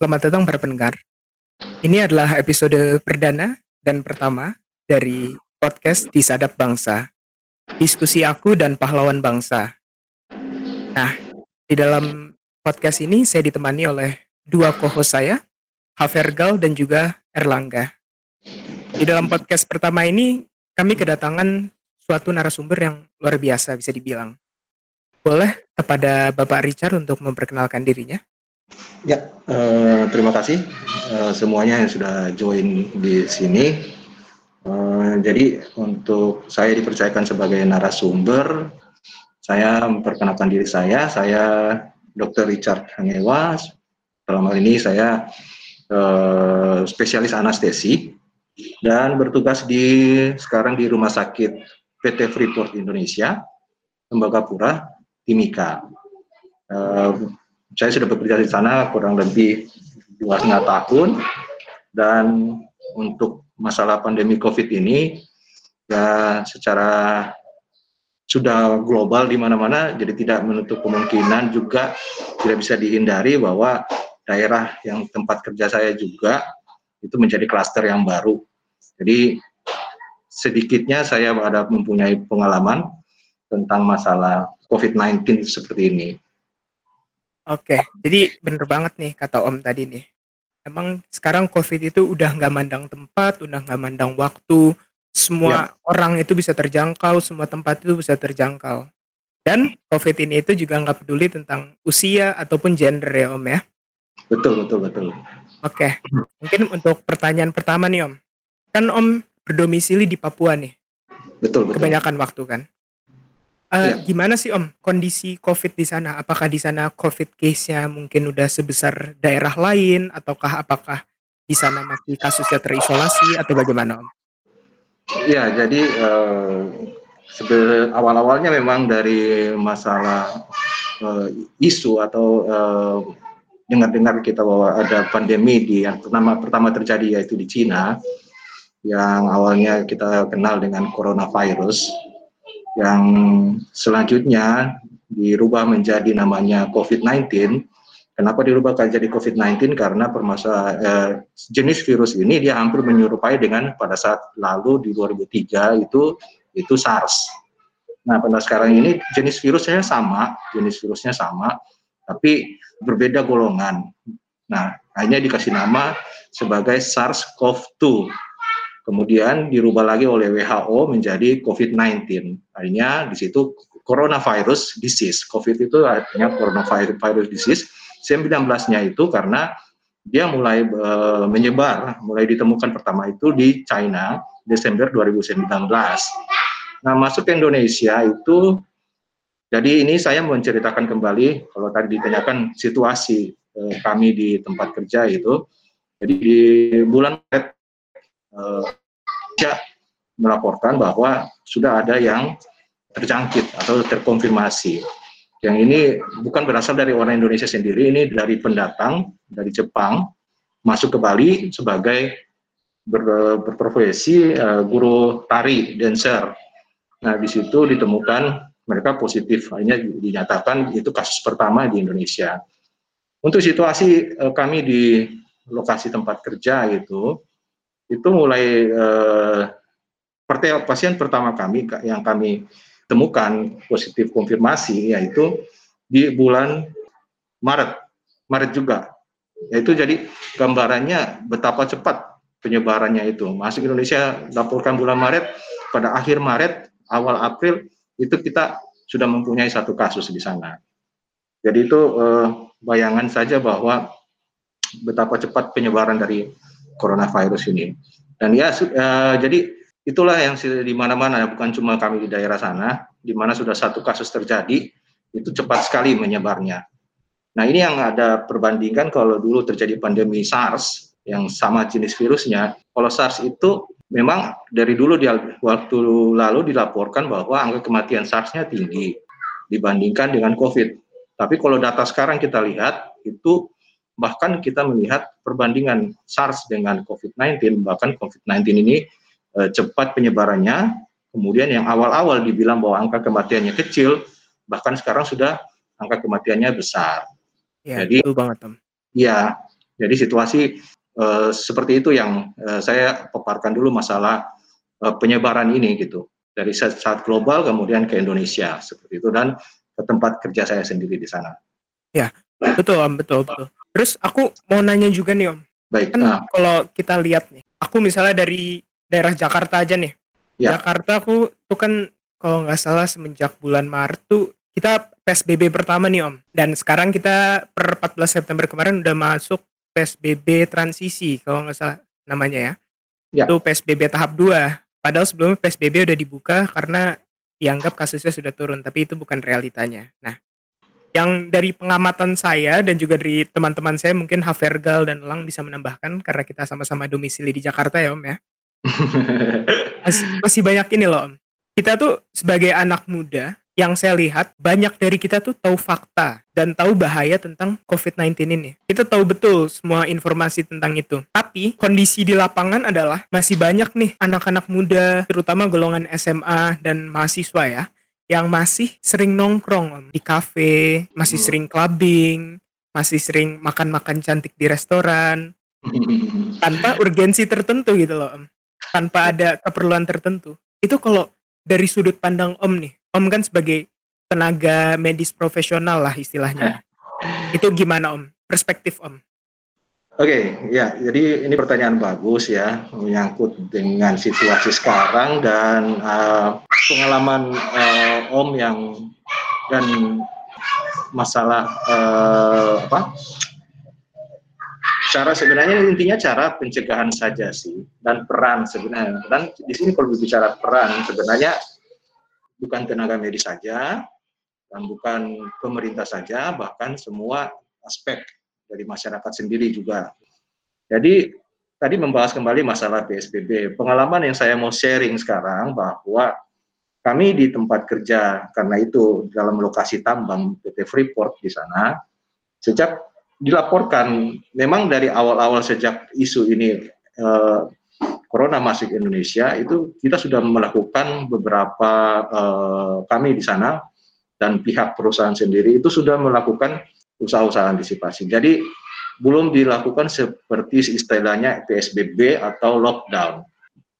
Selamat datang para pendengar. Ini adalah episode perdana dan pertama dari podcast Disadap Bangsa. Diskusi aku dan pahlawan bangsa. Nah, di dalam podcast ini saya ditemani oleh dua co-host saya, Havergal dan juga Erlangga. Di dalam podcast pertama ini, kami kedatangan suatu narasumber yang luar biasa bisa dibilang. Boleh kepada Bapak Richard untuk memperkenalkan dirinya? Ya, eh, terima kasih eh, semuanya yang sudah join di sini. Eh, jadi untuk saya dipercayakan sebagai narasumber, saya memperkenalkan diri saya. Saya Dr. Richard Hangewa. Dalam hal ini saya eh, spesialis anestesi dan bertugas di sekarang di Rumah Sakit PT Freeport Indonesia, Tembagapura, Timika. Eh, saya sudah bekerja di sana kurang lebih dua setengah tahun dan untuk masalah pandemi COVID ini ya secara sudah global di mana-mana jadi tidak menutup kemungkinan juga tidak bisa dihindari bahwa daerah yang tempat kerja saya juga itu menjadi klaster yang baru. Jadi sedikitnya saya ada mempunyai pengalaman tentang masalah COVID-19 seperti ini. Oke, jadi bener banget nih kata Om tadi nih. Emang sekarang COVID itu udah nggak mandang tempat, udah nggak mandang waktu, semua ya. orang itu bisa terjangkau, semua tempat itu bisa terjangkau. Dan COVID ini itu juga nggak peduli tentang usia ataupun gender ya Om ya. Betul, betul, betul. Oke, mungkin untuk pertanyaan pertama nih Om. Kan Om berdomisili di Papua nih. Betul, betul. Kebanyakan waktu kan. Uh, ya. Gimana sih Om kondisi COVID di sana? Apakah di sana COVID case-nya mungkin udah sebesar daerah lain ataukah apakah di sana masih kasusnya terisolasi atau bagaimana Om? Ya, jadi uh, awal-awalnya memang dari masalah uh, isu atau uh, dengar-dengar kita bahwa ada pandemi di yang pertama pertama terjadi yaitu di Cina yang awalnya kita kenal dengan coronavirus yang selanjutnya dirubah menjadi namanya COVID-19. Kenapa dirubah jadi COVID-19? Karena permasalahan eh, jenis virus ini dia hampir menyerupai dengan pada saat lalu di 2003 itu itu SARS. Nah, pada sekarang ini jenis virusnya sama, jenis virusnya sama, tapi berbeda golongan. Nah, hanya dikasih nama sebagai SARS-CoV-2 kemudian dirubah lagi oleh WHO menjadi COVID-19. Artinya di situ coronavirus disease. COVID itu artinya coronavirus disease. 19-nya itu karena dia mulai uh, menyebar, mulai ditemukan pertama itu di China Desember 2019. Nah, masuk ke Indonesia itu jadi ini saya menceritakan kembali kalau tadi ditanyakan situasi uh, kami di tempat kerja itu. Jadi di bulan Maret uh, melaporkan bahwa sudah ada yang terjangkit atau terkonfirmasi. Yang ini bukan berasal dari orang Indonesia sendiri, ini dari pendatang dari Jepang masuk ke Bali sebagai ber, berprofesi uh, guru tari dancer. Nah di situ ditemukan mereka positif, hanya dinyatakan itu kasus pertama di Indonesia. Untuk situasi uh, kami di lokasi tempat kerja itu itu mulai eh, pasien pertama kami yang kami temukan positif konfirmasi yaitu di bulan Maret, Maret juga. Yaitu jadi gambarannya betapa cepat penyebarannya itu. Masuk Indonesia laporkan bulan Maret, pada akhir Maret, awal April itu kita sudah mempunyai satu kasus di sana. Jadi itu eh, bayangan saja bahwa betapa cepat penyebaran dari coronavirus ini. Dan ya uh, jadi itulah yang di mana-mana bukan cuma kami di daerah sana di mana sudah satu kasus terjadi itu cepat sekali menyebarnya. Nah, ini yang ada perbandingkan kalau dulu terjadi pandemi SARS yang sama jenis virusnya. Kalau SARS itu memang dari dulu di waktu lalu dilaporkan bahwa angka kematian SARS-nya tinggi dibandingkan dengan COVID. Tapi kalau data sekarang kita lihat itu bahkan kita melihat perbandingan SARS dengan COVID-19, bahkan COVID-19 ini e, cepat penyebarannya, kemudian yang awal-awal dibilang bahwa angka kematiannya kecil, bahkan sekarang sudah angka kematiannya besar. Ya, Jadi, betul banget, Tom. Ya, jadi situasi uh, seperti itu yang uh, saya paparkan dulu masalah uh, penyebaran ini gitu dari saat, global kemudian ke Indonesia seperti itu dan ke tempat kerja saya sendiri di sana. Ya, betul betul betul. Terus aku mau nanya juga nih Om. Baik. Kan nah. kalau kita lihat nih, aku misalnya dari daerah Jakarta aja nih. Ya. Jakarta aku tuh kan kalau nggak salah semenjak bulan Maret tuh kita PSBB pertama nih Om. Dan sekarang kita per 14 September kemarin udah masuk PSBB transisi kalau nggak salah namanya ya. ya. Itu PSBB tahap 2. Padahal sebelumnya PSBB udah dibuka karena dianggap kasusnya sudah turun, tapi itu bukan realitanya. Nah, yang dari pengamatan saya dan juga dari teman-teman saya mungkin Havergal dan Lang bisa menambahkan karena kita sama-sama domisili di Jakarta ya Om ya. masih, masih banyak ini loh Om. Kita tuh sebagai anak muda yang saya lihat banyak dari kita tuh tahu fakta dan tahu bahaya tentang COVID-19 ini. Kita tahu betul semua informasi tentang itu. Tapi kondisi di lapangan adalah masih banyak nih anak-anak muda, terutama golongan SMA dan mahasiswa ya, yang masih sering nongkrong di kafe, masih hmm. sering clubbing, masih sering makan-makan cantik di restoran, tanpa urgensi tertentu gitu loh, tanpa ada keperluan tertentu. Itu kalau dari sudut pandang Om nih, Om kan sebagai tenaga medis profesional lah istilahnya. Itu gimana Om? Perspektif Om? Oke, okay, ya. Jadi ini pertanyaan bagus ya, menyangkut dengan situasi sekarang dan uh, pengalaman uh, Om yang dan masalah uh, apa? Cara sebenarnya intinya cara pencegahan saja sih dan peran sebenarnya. Dan di sini kalau bicara peran sebenarnya bukan tenaga medis saja dan bukan pemerintah saja, bahkan semua aspek dari masyarakat sendiri juga. Jadi tadi membahas kembali masalah PSBB. Pengalaman yang saya mau sharing sekarang bahwa kami di tempat kerja karena itu dalam lokasi tambang PT Freeport di sana sejak dilaporkan memang dari awal-awal sejak isu ini eh, corona masuk Indonesia itu kita sudah melakukan beberapa uh, kami di sana dan pihak perusahaan sendiri itu sudah melakukan usaha-usaha antisipasi. Jadi belum dilakukan seperti istilahnya PSBB atau lockdown.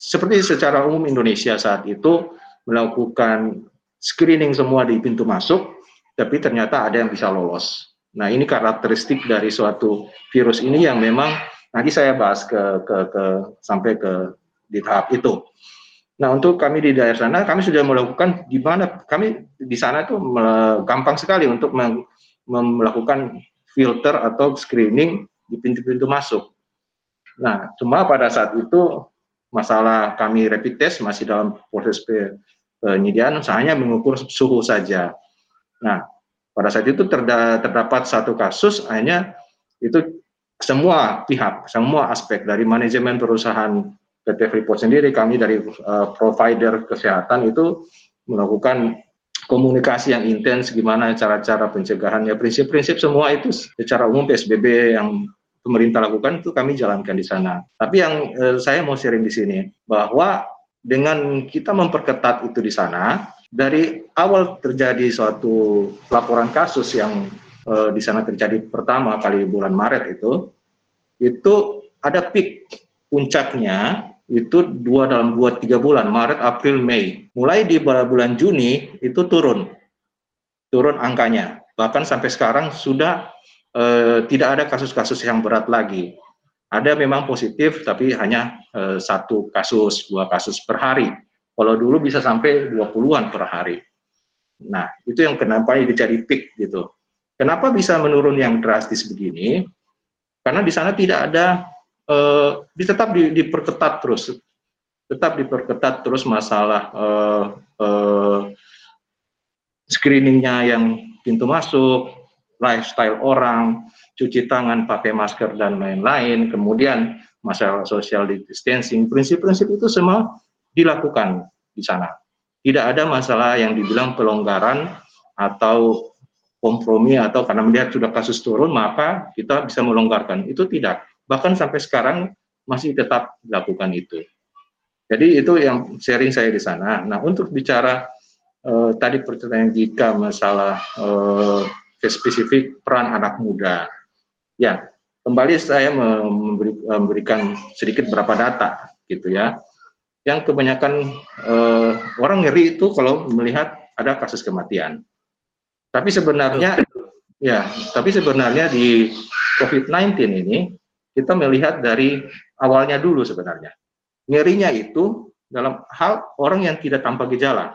Seperti secara umum Indonesia saat itu melakukan screening semua di pintu masuk, tapi ternyata ada yang bisa lolos. Nah ini karakteristik dari suatu virus ini yang memang Nanti saya bahas ke, ke, ke sampai ke di tahap itu. Nah, untuk kami di daerah sana, kami sudah melakukan di mana kami di sana itu gampang sekali untuk melakukan filter atau screening di pintu-pintu masuk. Nah, cuma pada saat itu masalah kami rapid test masih dalam proses penyediaan, hanya mengukur suhu saja. Nah, pada saat itu terdapat satu kasus hanya itu semua pihak, semua aspek dari manajemen perusahaan PT Freeport sendiri, kami dari uh, provider kesehatan itu melakukan komunikasi yang intens gimana cara-cara pencegahannya, prinsip-prinsip semua itu secara umum PSBB yang pemerintah lakukan itu kami jalankan di sana. Tapi yang uh, saya mau sharing di sini bahwa dengan kita memperketat itu di sana, dari awal terjadi suatu laporan kasus yang uh, di sana terjadi pertama kali bulan Maret itu, itu ada peak puncaknya itu dua dalam dua tiga bulan Maret, April, Mei. Mulai di bulan Juni itu turun, turun angkanya. Bahkan sampai sekarang sudah eh, tidak ada kasus-kasus yang berat lagi. Ada memang positif, tapi hanya eh, satu kasus, dua kasus per hari. Kalau dulu bisa sampai 20-an per hari. Nah, itu yang kenapa ini jadi peak gitu. Kenapa bisa menurun yang drastis begini? Karena di sana tidak ada, eh, tetap di, diperketat terus, tetap diperketat terus masalah eh, eh, screeningnya yang pintu masuk, lifestyle orang, cuci tangan, pakai masker dan lain-lain, kemudian masalah social distancing, prinsip-prinsip itu semua dilakukan di sana. Tidak ada masalah yang dibilang pelonggaran atau kompromi atau karena melihat sudah kasus turun maka kita bisa melonggarkan. Itu tidak bahkan sampai sekarang masih tetap dilakukan itu jadi itu yang sharing saya di sana nah untuk bicara eh, tadi pertanyaan jika masalah eh, spesifik peran anak muda ya kembali saya memberi, memberikan sedikit beberapa data gitu ya. Yang kebanyakan uh, orang ngeri itu kalau melihat ada kasus kematian. Tapi sebenarnya ya, tapi sebenarnya di COVID-19 ini kita melihat dari awalnya dulu sebenarnya. Ngerinya itu dalam hal orang yang tidak tanpa gejala.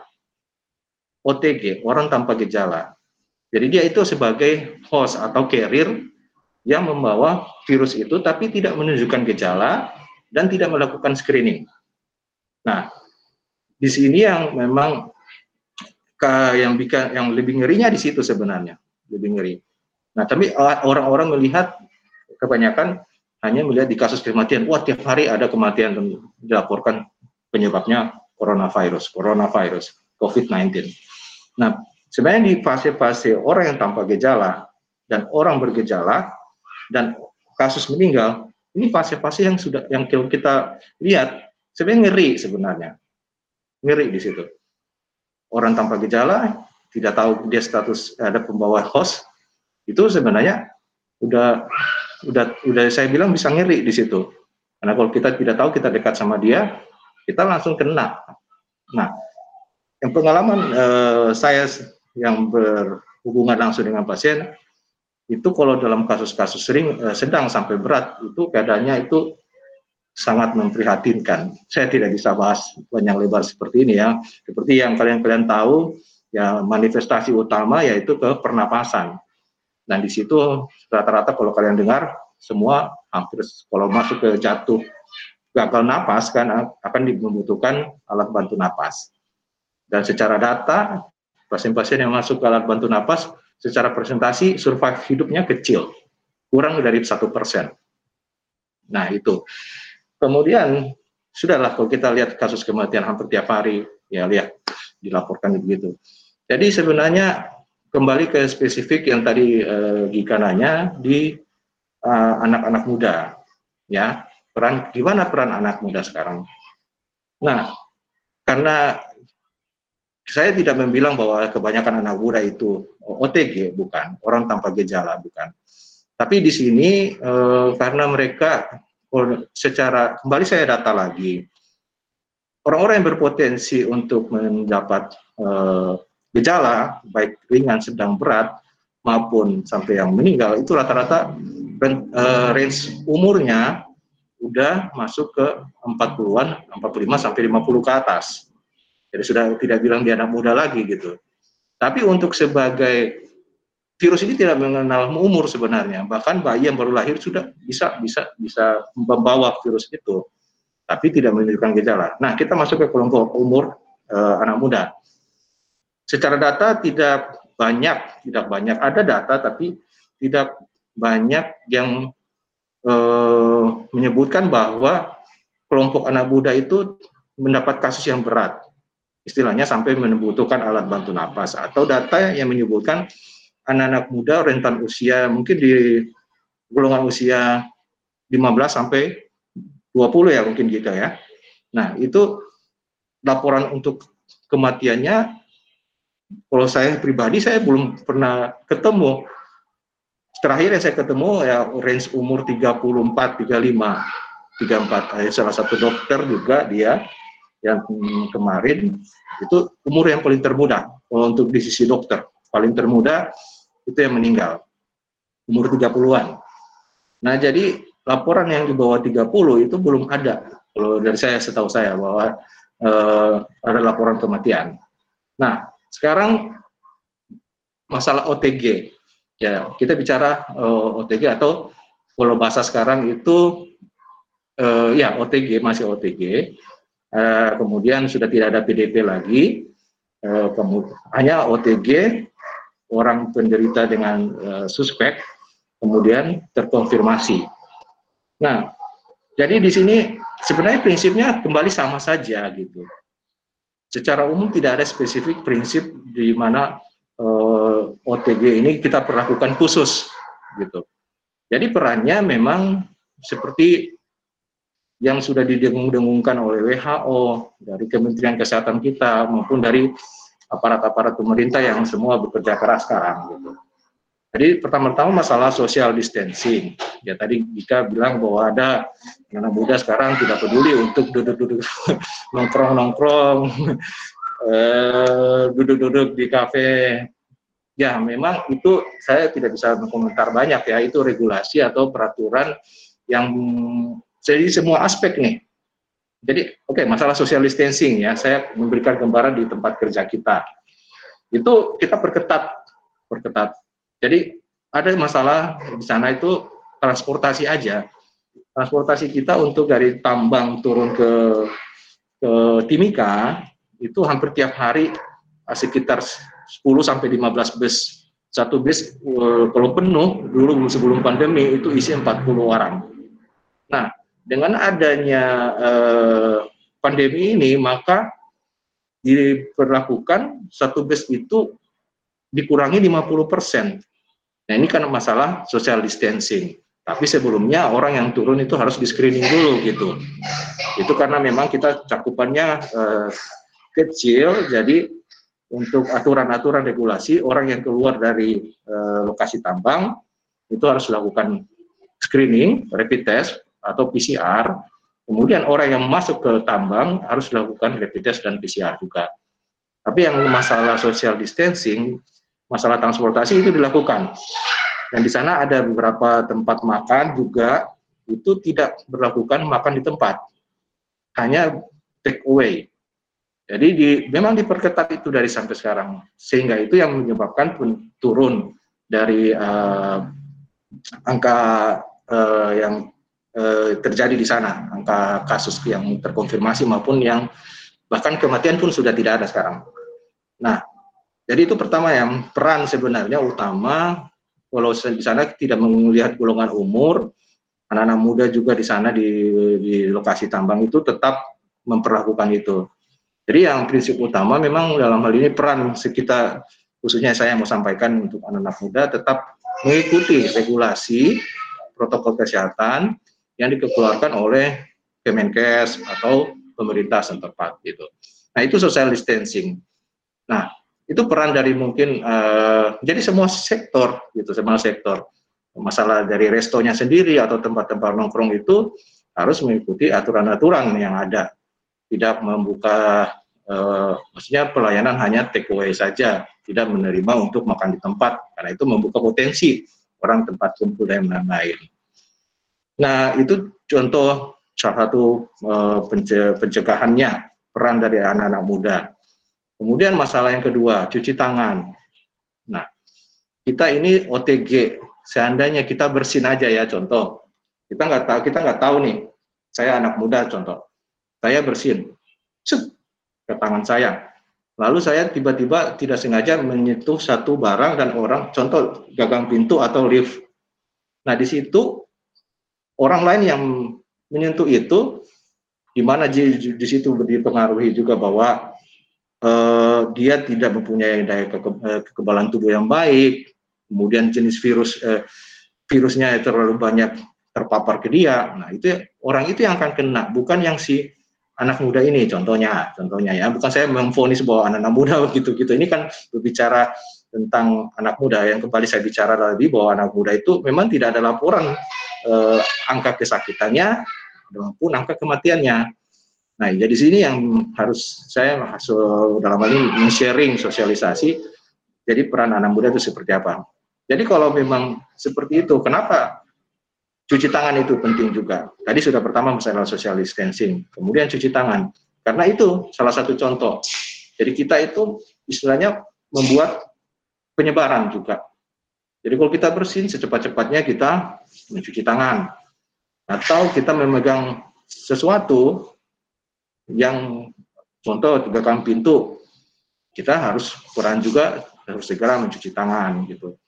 OTG, orang tanpa gejala. Jadi dia itu sebagai host atau carrier yang membawa virus itu tapi tidak menunjukkan gejala dan tidak melakukan screening. Nah, di sini yang memang yang bikin yang lebih ngerinya di situ sebenarnya, lebih ngeri. Nah, tapi orang-orang melihat kebanyakan hanya melihat di kasus kematian, wah tiap hari ada kematian dan dilaporkan penyebabnya coronavirus, coronavirus, COVID-19. Nah, sebenarnya di fase-fase orang yang tanpa gejala dan orang bergejala dan kasus meninggal, ini fase-fase yang sudah yang kita lihat sebenarnya ngeri sebenarnya. Ngeri di situ. Orang tanpa gejala, tidak tahu dia status ada pembawa host, itu sebenarnya udah udah udah saya bilang bisa ngeri di situ. Karena kalau kita tidak tahu kita dekat sama dia, kita langsung kena. Nah, yang pengalaman eh, saya yang berhubungan langsung dengan pasien itu kalau dalam kasus-kasus sering eh, sedang sampai berat itu keadaannya itu sangat memprihatinkan. Saya tidak bisa bahas panjang lebar seperti ini ya. Seperti yang kalian-kalian tahu, ya manifestasi utama yaitu ke pernapasan. Dan di situ rata-rata kalau kalian dengar semua hampir kalau masuk ke jatuh gagal napas kan akan membutuhkan alat bantu napas. Dan secara data pasien-pasien yang masuk ke alat bantu napas secara presentasi survive hidupnya kecil, kurang dari satu persen. Nah itu. Kemudian sudahlah kalau kita lihat kasus kematian hampir tiap hari, ya lihat dilaporkan begitu. Jadi sebenarnya kembali ke spesifik yang tadi uh, Gika nanya di eh, anak-anak uh, muda, ya peran gimana peran anak muda sekarang? Nah, karena saya tidak membilang bahwa kebanyakan anak muda itu OTG, bukan orang tanpa gejala, bukan. Tapi di sini uh, karena mereka secara kembali saya data lagi orang-orang yang berpotensi untuk mendapat uh, gejala baik ringan, sedang, berat maupun sampai yang meninggal itu rata-rata uh, range umurnya udah masuk ke 40-an, 45 sampai 50 ke atas. Jadi sudah tidak bilang dia anak muda lagi gitu. Tapi untuk sebagai virus ini tidak mengenal umur sebenarnya. Bahkan bayi yang baru lahir sudah bisa bisa bisa membawa virus itu, tapi tidak menunjukkan gejala. Nah, kita masuk ke kelompok umur uh, anak muda secara data tidak banyak, tidak banyak ada data tapi tidak banyak yang eh, menyebutkan bahwa kelompok anak muda itu mendapat kasus yang berat, istilahnya sampai membutuhkan alat bantu napas atau data yang menyebutkan anak-anak muda rentan usia mungkin di golongan usia 15 sampai 20 ya mungkin gitu ya. Nah, itu laporan untuk kematiannya kalau saya pribadi saya belum pernah ketemu. Terakhir yang saya ketemu ya range umur 34 35 34 eh, salah satu dokter juga dia yang kemarin itu umur yang paling termuda. Untuk di sisi dokter paling termuda itu yang meninggal. Umur 30-an nah jadi laporan yang di bawah 30 itu belum ada. Kalau dari saya setahu saya bahwa eh, ada laporan kematian. Nah sekarang masalah OTG, ya kita bicara uh, eh, OTG atau kalau bahasa sekarang itu uh, ya OTG masih OTG, uh, eh, kemudian sudah tidak ada PDP lagi, uh, hanya OTG orang penderita dengan uh, suspek kemudian terkonfirmasi. Nah, jadi di sini sebenarnya prinsipnya kembali sama saja gitu secara umum tidak ada spesifik prinsip di mana uh, eh, OTG ini kita perlakukan khusus gitu. Jadi perannya memang seperti yang sudah didengung-dengungkan oleh WHO dari Kementerian Kesehatan kita maupun dari aparat-aparat pemerintah yang semua bekerja keras sekarang gitu. Jadi pertama-tama masalah social distancing. Ya tadi Dika bilang bahwa ada anak muda sekarang tidak peduli untuk duduk-duduk nongkrong-nongkrong, eh, duduk-duduk di kafe. Ya memang itu saya tidak bisa berkomentar banyak ya, itu regulasi atau peraturan yang jadi semua aspek nih. Jadi oke okay, masalah social distancing ya, saya memberikan gambaran di tempat kerja kita. Itu kita perketat, perketat jadi ada masalah di sana itu transportasi aja. Transportasi kita untuk dari tambang turun ke ke Timika itu hampir tiap hari eh, sekitar 10 sampai 15 bus. Satu bus eh, kalau penuh dulu sebelum pandemi itu isi 40 orang. Nah, dengan adanya eh, pandemi ini maka diperlakukan satu bus itu dikurangi 50 persen. Nah ini kan masalah social distancing. Tapi sebelumnya orang yang turun itu harus di screening dulu gitu. Itu karena memang kita cakupannya eh, kecil, jadi untuk aturan-aturan regulasi orang yang keluar dari eh, lokasi tambang itu harus dilakukan screening, rapid test atau PCR. Kemudian orang yang masuk ke tambang harus dilakukan rapid test dan PCR juga. Tapi yang masalah social distancing masalah transportasi itu dilakukan. Dan di sana ada beberapa tempat makan juga itu tidak berlakukan makan di tempat, hanya take away. Jadi di, memang diperketat itu dari sampai sekarang, sehingga itu yang menyebabkan pun turun dari uh, angka uh, yang uh, terjadi di sana, angka kasus yang terkonfirmasi maupun yang bahkan kematian pun sudah tidak ada sekarang. Nah, jadi itu pertama yang peran sebenarnya utama kalau di sana tidak melihat golongan umur, anak-anak muda juga di sana di, di lokasi tambang itu tetap memperlakukan itu. Jadi yang prinsip utama memang dalam hal ini peran kita khususnya saya mau sampaikan untuk anak-anak muda tetap mengikuti regulasi protokol kesehatan yang dikeluarkan oleh Kemenkes atau pemerintah setempat gitu. Nah itu social distancing. Nah itu peran dari mungkin uh, jadi semua sektor gitu semua sektor. Masalah dari restonya sendiri atau tempat-tempat nongkrong itu harus mengikuti aturan-aturan yang ada. Tidak membuka uh, maksudnya pelayanan hanya take away saja. Tidak menerima untuk makan di tempat karena itu membuka potensi orang tempat kumpul dan lain-lain. Nah itu contoh salah satu uh, pencegahannya peran dari anak-anak muda Kemudian masalah yang kedua, cuci tangan. Nah, kita ini OTG, seandainya kita bersin aja ya contoh. Kita nggak tahu, kita nggak tahu nih. Saya anak muda contoh. Saya bersin, Cuk, ke tangan saya. Lalu saya tiba-tiba tidak sengaja menyentuh satu barang dan orang, contoh gagang pintu atau lift. Nah di situ orang lain yang menyentuh itu, di mana di, di situ dipengaruhi juga bahwa uh, dia tidak mempunyai daya keke, uh, kekebalan tubuh yang baik, kemudian jenis virus uh, virusnya terlalu banyak terpapar ke dia. Nah, itu orang itu yang akan kena, bukan yang si anak muda ini contohnya, contohnya ya. Bukan saya memfonis bahwa anak-anak muda begitu-gitu. Ini kan berbicara tentang anak muda yang kembali saya bicara tadi bahwa anak muda itu memang tidak ada laporan eh, angka kesakitannya maupun angka kematiannya. Nah, jadi sini yang harus saya masuk dalam hal ini sharing sosialisasi. Jadi peran anak muda itu seperti apa? Jadi kalau memang seperti itu, kenapa cuci tangan itu penting juga? Tadi sudah pertama masalah social distancing, kemudian cuci tangan. Karena itu salah satu contoh. Jadi kita itu istilahnya membuat penyebaran juga. Jadi kalau kita bersih, secepat-cepatnya kita mencuci tangan. Atau kita memegang sesuatu yang contoh tegakan pintu kita harus peran juga harus segera mencuci tangan gitu.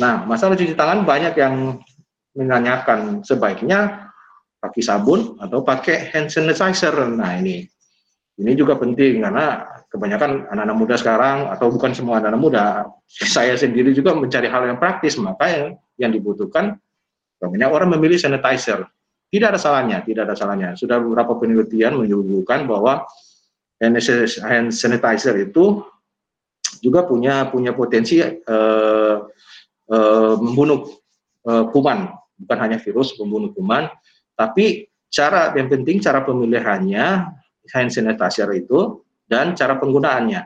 Nah masalah cuci tangan banyak yang menanyakan sebaiknya pakai sabun atau pakai hand sanitizer. Nah ini ini juga penting karena kebanyakan anak-anak muda sekarang atau bukan semua anak-anak muda, saya sendiri juga mencari hal yang praktis maka yang, yang dibutuhkan banyak orang memilih sanitizer tidak ada salahnya, tidak ada salahnya. Sudah beberapa penelitian menyebutkan bahwa hand sanitizer itu juga punya punya potensi uh, uh, pembunuh uh, kuman, bukan hanya virus pembunuh kuman, tapi cara yang penting cara pemilihannya hand sanitizer itu dan cara penggunaannya.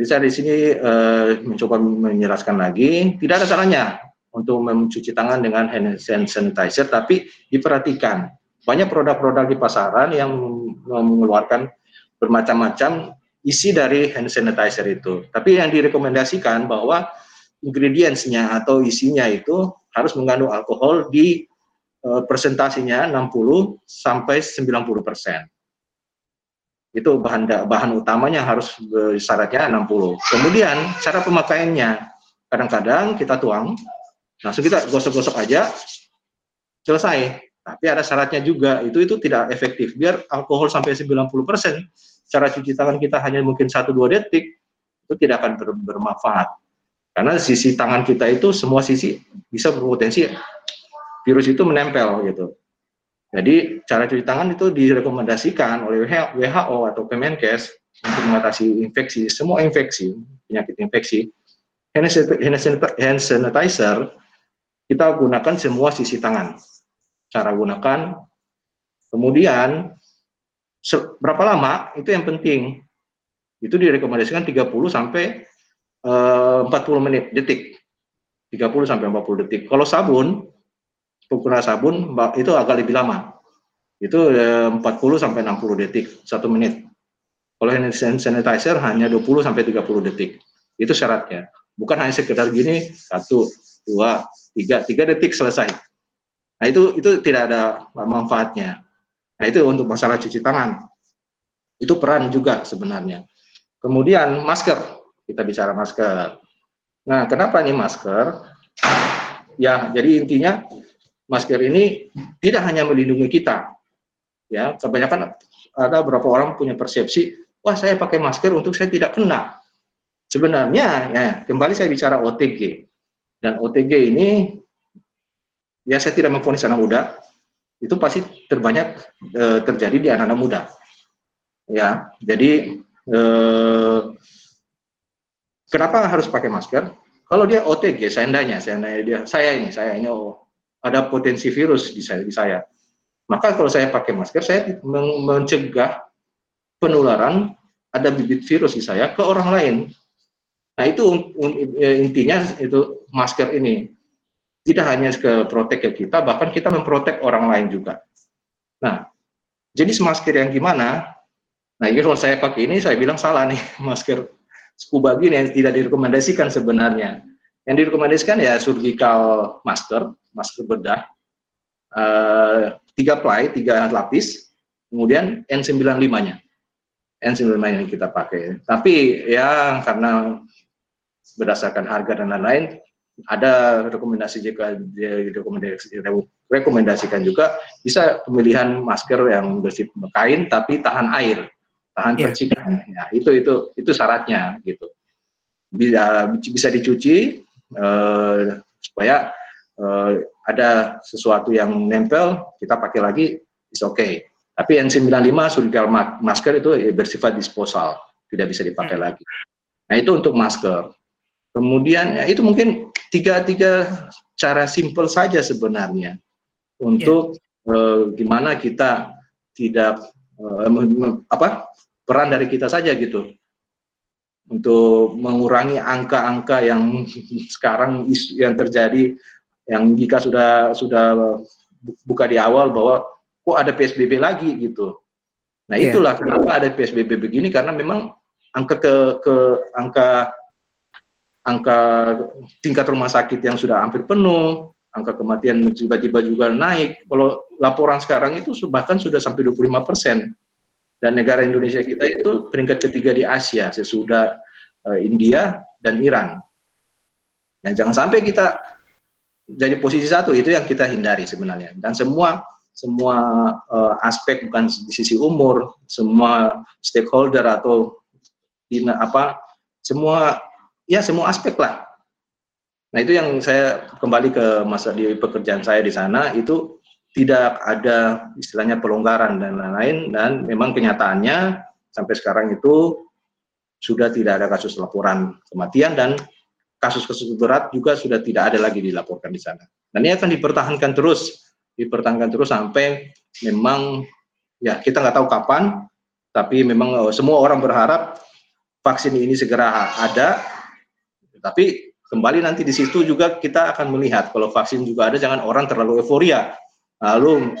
Jadi saya di sini uh, mencoba menjelaskan lagi, tidak ada salahnya untuk mencuci tangan dengan hand sanitizer, tapi diperhatikan banyak produk-produk di pasaran yang mengeluarkan bermacam-macam isi dari hand sanitizer itu. Tapi yang direkomendasikan bahwa ingredientsnya atau isinya itu harus mengandung alkohol di uh, presentasinya 60 sampai 90 persen. Itu bahan bahan utamanya harus syaratnya 60. Kemudian cara pemakaiannya, kadang-kadang kita tuang, langsung kita gosok-gosok aja, selesai. Tapi ada syaratnya juga, itu itu tidak efektif. Biar alkohol sampai 90 persen, cara cuci tangan kita hanya mungkin 1-2 detik, itu tidak akan ber, bermanfaat. Karena sisi tangan kita itu semua sisi bisa berpotensi virus itu menempel gitu. Jadi cara cuci tangan itu direkomendasikan oleh WHO atau Kemenkes untuk mengatasi infeksi, semua infeksi, penyakit infeksi. Hand sanitizer kita gunakan semua sisi tangan. Cara gunakan, kemudian berapa lama itu yang penting. Itu direkomendasikan 30 sampai eh, 40 menit detik. 30 sampai 40 detik. Kalau sabun, penggunaan sabun itu agak lebih lama. Itu 40 eh, sampai 60 detik, satu menit. Kalau hand sanitizer hanya 20 sampai 30 detik. Itu syaratnya. Bukan hanya sekedar gini, satu, dua, tiga, tiga detik selesai. Nah itu itu tidak ada manfaatnya. Nah itu untuk masalah cuci tangan. Itu peran juga sebenarnya. Kemudian masker, kita bicara masker. Nah kenapa nih masker? Ya jadi intinya masker ini tidak hanya melindungi kita, ya kebanyakan ada beberapa orang punya persepsi, wah saya pakai masker untuk saya tidak kena. Sebenarnya, ya kembali saya bicara OTG dan OTG ini, ya saya tidak memfonis anak muda, itu pasti terbanyak e, terjadi di anak-anak muda. Ya, jadi e, kenapa harus pakai masker? Kalau dia OTG, seandainya, seandainya dia, saya ini, saya ini oh, ada potensi virus di saya, di saya. Maka kalau saya pakai masker, saya mencegah penularan ada bibit virus di saya ke orang lain. Nah itu intinya itu masker ini tidak hanya ke protek ke kita, bahkan kita memprotek orang lain juga. Nah, jenis masker yang gimana? Nah, ini kalau saya pakai ini, saya bilang salah nih, masker scuba gini yang tidak direkomendasikan sebenarnya. Yang direkomendasikan ya surgical masker, masker bedah, uh, tiga ply, tiga lapis, kemudian N95-nya. N95 yang kita pakai. Tapi ya karena berdasarkan harga dan lain-lain, ada rekomendasi jika rekomendasikan juga bisa pemilihan masker yang bersih kain tapi tahan air, tahan yeah. percikan. Ya, itu itu itu syaratnya gitu. Bisa bisa dicuci uh, supaya uh, ada sesuatu yang nempel, kita pakai lagi, is okay. Tapi N95 surgical masker itu bersifat disposal, tidak bisa dipakai hmm. lagi. Nah itu untuk masker. Kemudian ya, itu mungkin tiga tiga cara simple saja sebenarnya untuk yeah. uh, gimana kita tidak uh, apa peran dari kita saja gitu untuk mengurangi angka-angka yang sekarang yang terjadi yang jika sudah sudah buka di awal bahwa kok ada PSBB lagi gitu. Nah iya. itulah yeah. kenapa ada PSBB begini karena memang angka ke, ke angka angka tingkat rumah sakit yang sudah hampir penuh, angka kematian tiba-tiba juga naik. Kalau laporan sekarang itu bahkan sudah sampai 25 persen. Dan negara Indonesia kita itu peringkat ketiga di Asia sesudah uh, India dan Iran. Nah, jangan sampai kita jadi posisi satu itu yang kita hindari sebenarnya. Dan semua semua uh, aspek bukan di sisi umur, semua stakeholder atau apa semua ya semua aspek lah. Nah itu yang saya kembali ke masa di pekerjaan saya di sana itu tidak ada istilahnya pelonggaran dan lain-lain dan memang kenyataannya sampai sekarang itu sudah tidak ada kasus laporan kematian dan kasus-kasus berat juga sudah tidak ada lagi dilaporkan di sana. Dan ini akan dipertahankan terus, dipertahankan terus sampai memang ya kita nggak tahu kapan, tapi memang uh, semua orang berharap vaksin ini segera ada. Tapi kembali nanti di situ juga kita akan melihat kalau vaksin juga ada, jangan orang terlalu euforia, lalu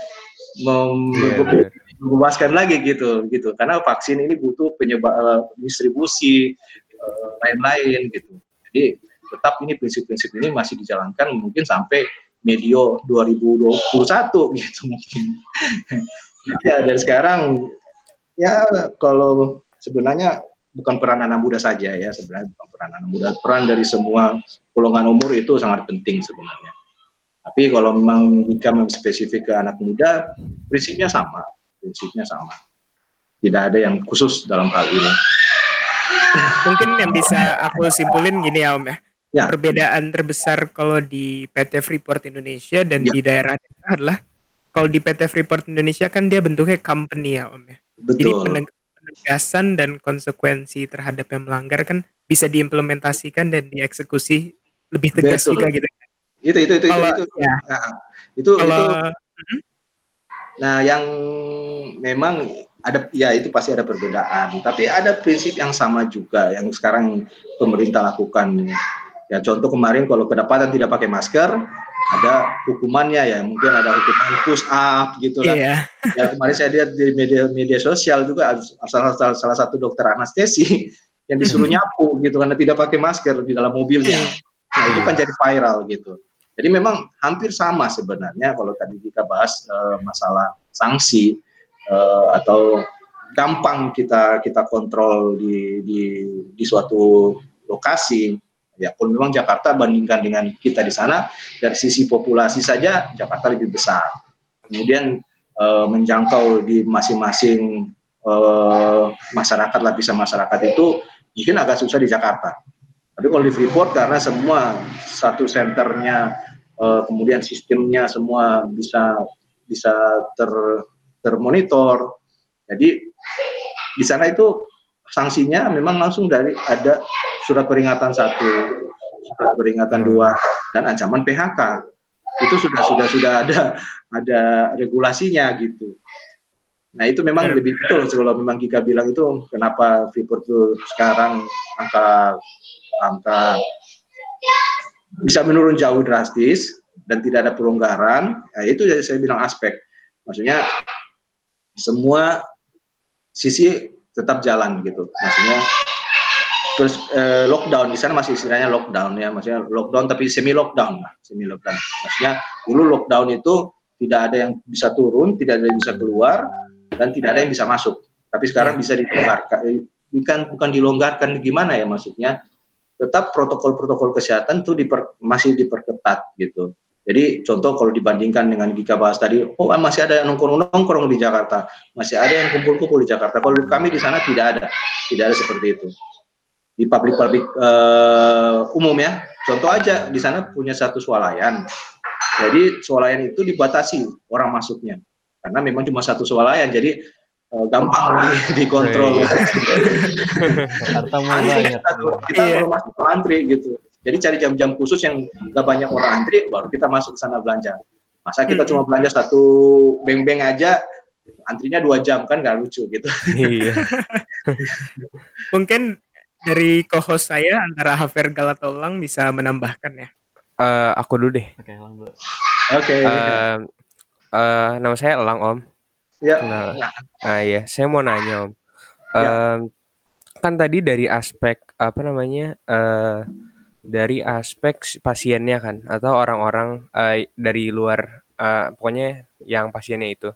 iya, membebaskan lagi gitu, gitu. Karena vaksin ini butuh penyebab uh, distribusi lain-lain uh, gitu. Jadi tetap ini prinsip-prinsip ini masih dijalankan mungkin sampai medio 2021 gitu mungkin. ya dari sekarang ya kalau sebenarnya bukan peran anak muda saja ya sebenarnya bukan peran anak muda peran dari semua golongan umur itu sangat penting sebenarnya tapi kalau memang jika spesifik ke anak muda prinsipnya sama prinsipnya sama tidak ada yang khusus dalam hal ini mungkin yang bisa aku simpulin gini ya Om ya Ya. Perbedaan terbesar kalau di PT Freeport Indonesia dan ya. di daerah adalah kalau di PT Freeport Indonesia kan dia bentuknya company ya Om ya. Betul. Jadi penegasan dan konsekuensi terhadap yang melanggar kan bisa diimplementasikan dan dieksekusi lebih tegas Betul. juga gitu. Itu itu itu kalau, itu, itu. Ya. Nah, itu kalau, itu hmm? Nah, yang memang ada ya itu pasti ada perbedaan, tapi ada prinsip yang sama juga yang sekarang pemerintah lakukan Ya contoh kemarin kalau kedapatan tidak pakai masker, ada hukumannya ya, mungkin ada hukuman push up gitu lah. Iya. Ya kemarin saya lihat di media media sosial juga salah, salah, salah satu dokter anestesi yang disuruh nyapu gitu karena tidak pakai masker di dalam mobilnya. Iya. Nah itu kan jadi viral gitu. Jadi memang hampir sama sebenarnya kalau tadi kita bahas uh, masalah sanksi uh, atau gampang kita kita kontrol di di di suatu lokasi Ya, pun memang Jakarta bandingkan dengan kita di sana dari sisi populasi saja Jakarta lebih besar. Kemudian e, menjangkau di masing-masing e, masyarakat lapisan masyarakat itu mungkin agak susah di Jakarta. Tapi kalau di Freeport karena semua satu senternya e, kemudian sistemnya semua bisa bisa ter termonitor. Jadi di sana itu sanksinya memang langsung dari ada surat peringatan satu, surat peringatan dua, dan ancaman PHK. Itu sudah sudah sudah ada ada regulasinya gitu. Nah itu memang lebih betul kalau memang Kika bilang itu kenapa Freeport itu sekarang angka angka bisa menurun jauh drastis dan tidak ada pelonggaran. Nah, itu saya bilang aspek. Maksudnya semua sisi tetap jalan gitu. Maksudnya terus eh, lockdown. Di sana masih istilahnya lockdown ya. Maksudnya lockdown tapi semi lockdown lah. Semi lockdown maksudnya dulu lockdown itu tidak ada yang bisa turun tidak ada yang bisa keluar dan tidak ada yang bisa masuk. Tapi sekarang bisa dilonggarkan bukan bukan dilonggarkan gimana ya maksudnya? Tetap protokol-protokol kesehatan itu diper, masih diperketat gitu. Jadi contoh kalau dibandingkan dengan Gika bahas tadi, oh masih ada yang nongkrong-nongkrong di Jakarta, masih ada yang kumpul-kumpul di Jakarta. Kalau kami di sana tidak ada, tidak ada seperti itu di pabrik-pabrik uh, umum ya. Contoh aja di sana punya satu swalayan. Jadi swalayan itu dibatasi orang masuknya karena memang cuma satu swalayan. Jadi uh, gampang di, dikontrol. Harta banyak. Kita iya. masuk antri gitu. Jadi cari jam-jam khusus yang nggak banyak orang antri, baru kita masuk ke sana belanja. Masa kita hmm. cuma belanja satu beng-beng aja, antrinya dua jam kan nggak lucu gitu. Iya. Mungkin dari co-host saya antara Hafer Galatolang bisa menambahkan ya. Uh, aku dulu deh. Oke, Oke. Okay. Uh, uh, nama saya Elang Om. Ya. Nah, nah iya, saya mau nanya Om. Uh, ya. Kan tadi dari aspek apa namanya? Uh, dari aspek pasiennya kan atau orang-orang uh, dari luar uh, pokoknya yang pasiennya itu.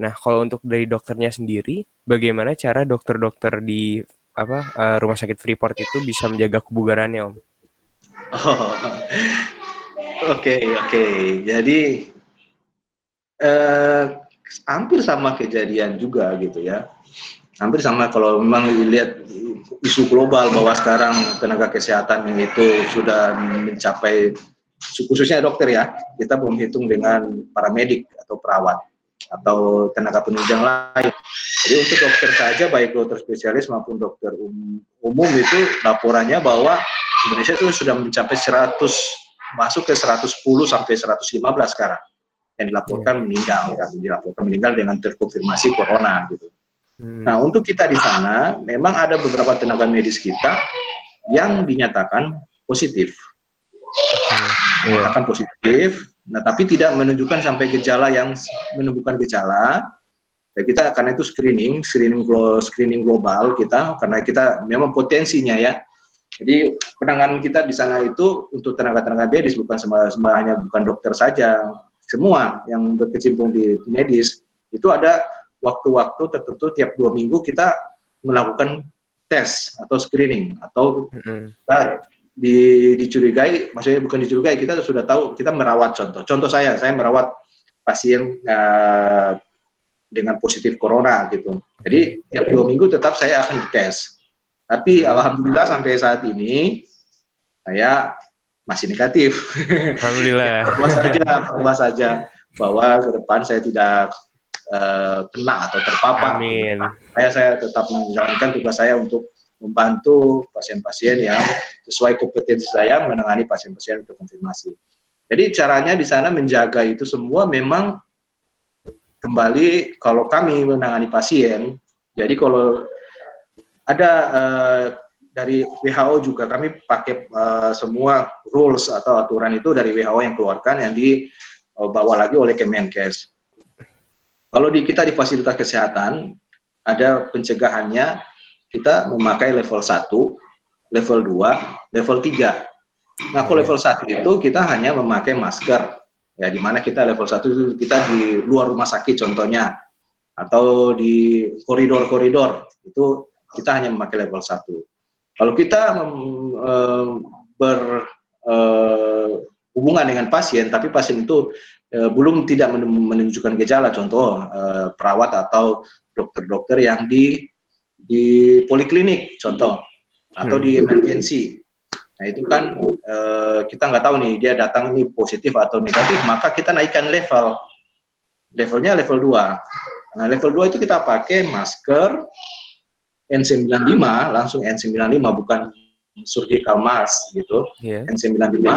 Nah, kalau untuk dari dokternya sendiri, bagaimana cara dokter-dokter di apa uh, rumah sakit Freeport itu bisa menjaga kebugarannya om? Oh, oke oke. Jadi uh, hampir sama kejadian juga gitu ya. Hampir sama kalau memang dilihat isu global bahwa sekarang tenaga kesehatan itu sudah mencapai khususnya dokter ya kita belum hitung dengan para medik atau perawat atau tenaga penunjang lain. Jadi untuk dokter saja baik dokter spesialis maupun dokter umum, umum itu laporannya bahwa Indonesia itu sudah mencapai 100 masuk ke 110 sampai 115 sekarang yang dilaporkan hmm. meninggal kan dilaporkan meninggal dengan terkonfirmasi corona gitu. Hmm. Nah untuk kita di sana memang ada beberapa tenaga medis kita yang dinyatakan positif, yeah. akan positif. Nah tapi tidak menunjukkan sampai gejala yang menunjukkan gejala. Ya, kita karena itu screening, screening screening global kita karena kita memang potensinya ya jadi penanganan kita di sana itu untuk tenaga-tenaga medis bukan hanya bukan dokter saja, semua yang berkecimpung di medis itu ada waktu-waktu tertentu tiap dua minggu kita melakukan tes atau screening atau mm-hmm. di, dicurigai, maksudnya bukan dicurigai, kita sudah tahu kita merawat contoh. Contoh saya, saya merawat pasien uh, dengan positif corona gitu. Jadi tiap dua minggu tetap saya akan dites. Tapi alhamdulillah sampai saat ini saya masih negatif. Alhamdulillah. Bahwa saja, bahwa saja bahwa ke depan saya tidak uh, kena atau terpapar. Amin. Saya saya tetap menjalankan tugas saya untuk membantu pasien-pasien yang sesuai kompetensi saya menangani pasien-pasien untuk konfirmasi. Jadi caranya di sana menjaga itu semua memang kembali kalau kami menangani pasien. Jadi kalau ada uh, dari WHO juga kami pakai uh, semua rules atau aturan itu dari WHO yang keluarkan yang dibawa lagi oleh Kemenkes. Kalau di kita di fasilitas kesehatan ada pencegahannya kita memakai level 1, level 2, level 3. Nah, kalau level 1 itu kita hanya memakai masker. Ya, di mana kita level 1 itu kita di luar rumah sakit contohnya atau di koridor-koridor itu kita hanya memakai level 1 kalau kita um, berhubungan dengan pasien, tapi pasien itu uh, belum tidak menunjukkan gejala, contoh uh, perawat atau dokter-dokter yang di di poliklinik, contoh, atau di hmm. emergensi. Nah itu kan uh, kita nggak tahu nih dia datang ini positif atau negatif, maka kita naikkan level. Levelnya level 2. Nah level 2 itu kita pakai masker, N95 langsung N95 bukan surgical mask gitu. Yeah. N95